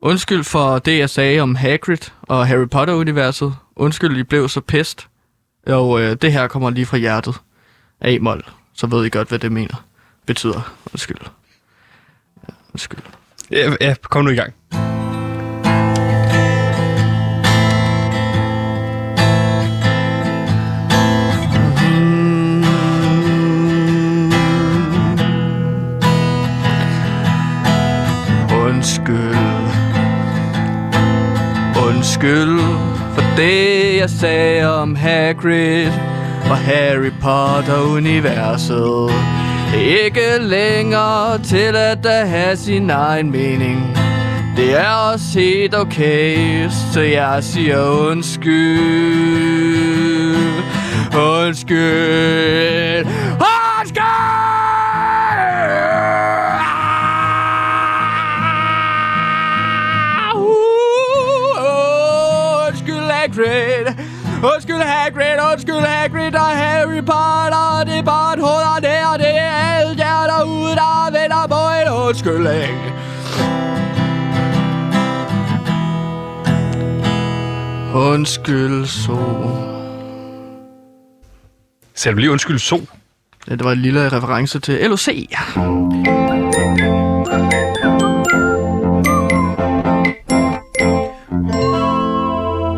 Undskyld for det, jeg sagde om Hagrid og Harry Potter-universet. Undskyld, I blev så pest. Og øh, det her kommer lige fra hjertet. A-mol. Så ved I godt, hvad det mener. Betyder. Undskyld. Ja, undskyld. Ja, ja, kom nu i gang. Mhm. Undskyld. Undskyld for det, jeg sagde om Hagrid og Harry Potter-universet. Ikke længere til at der have sin egen mening. Det er også helt okay, så jeg siger undskyld. Undskyld. Undskyld! Hagrid. Undskyld, Hagrid. Undskyld, Hagrid og Harry Potter. Det er bare et hul, og det er det undskyldning. Undskyld, så. Så det lige undskyld så. Ja, det var en lille reference til LOC.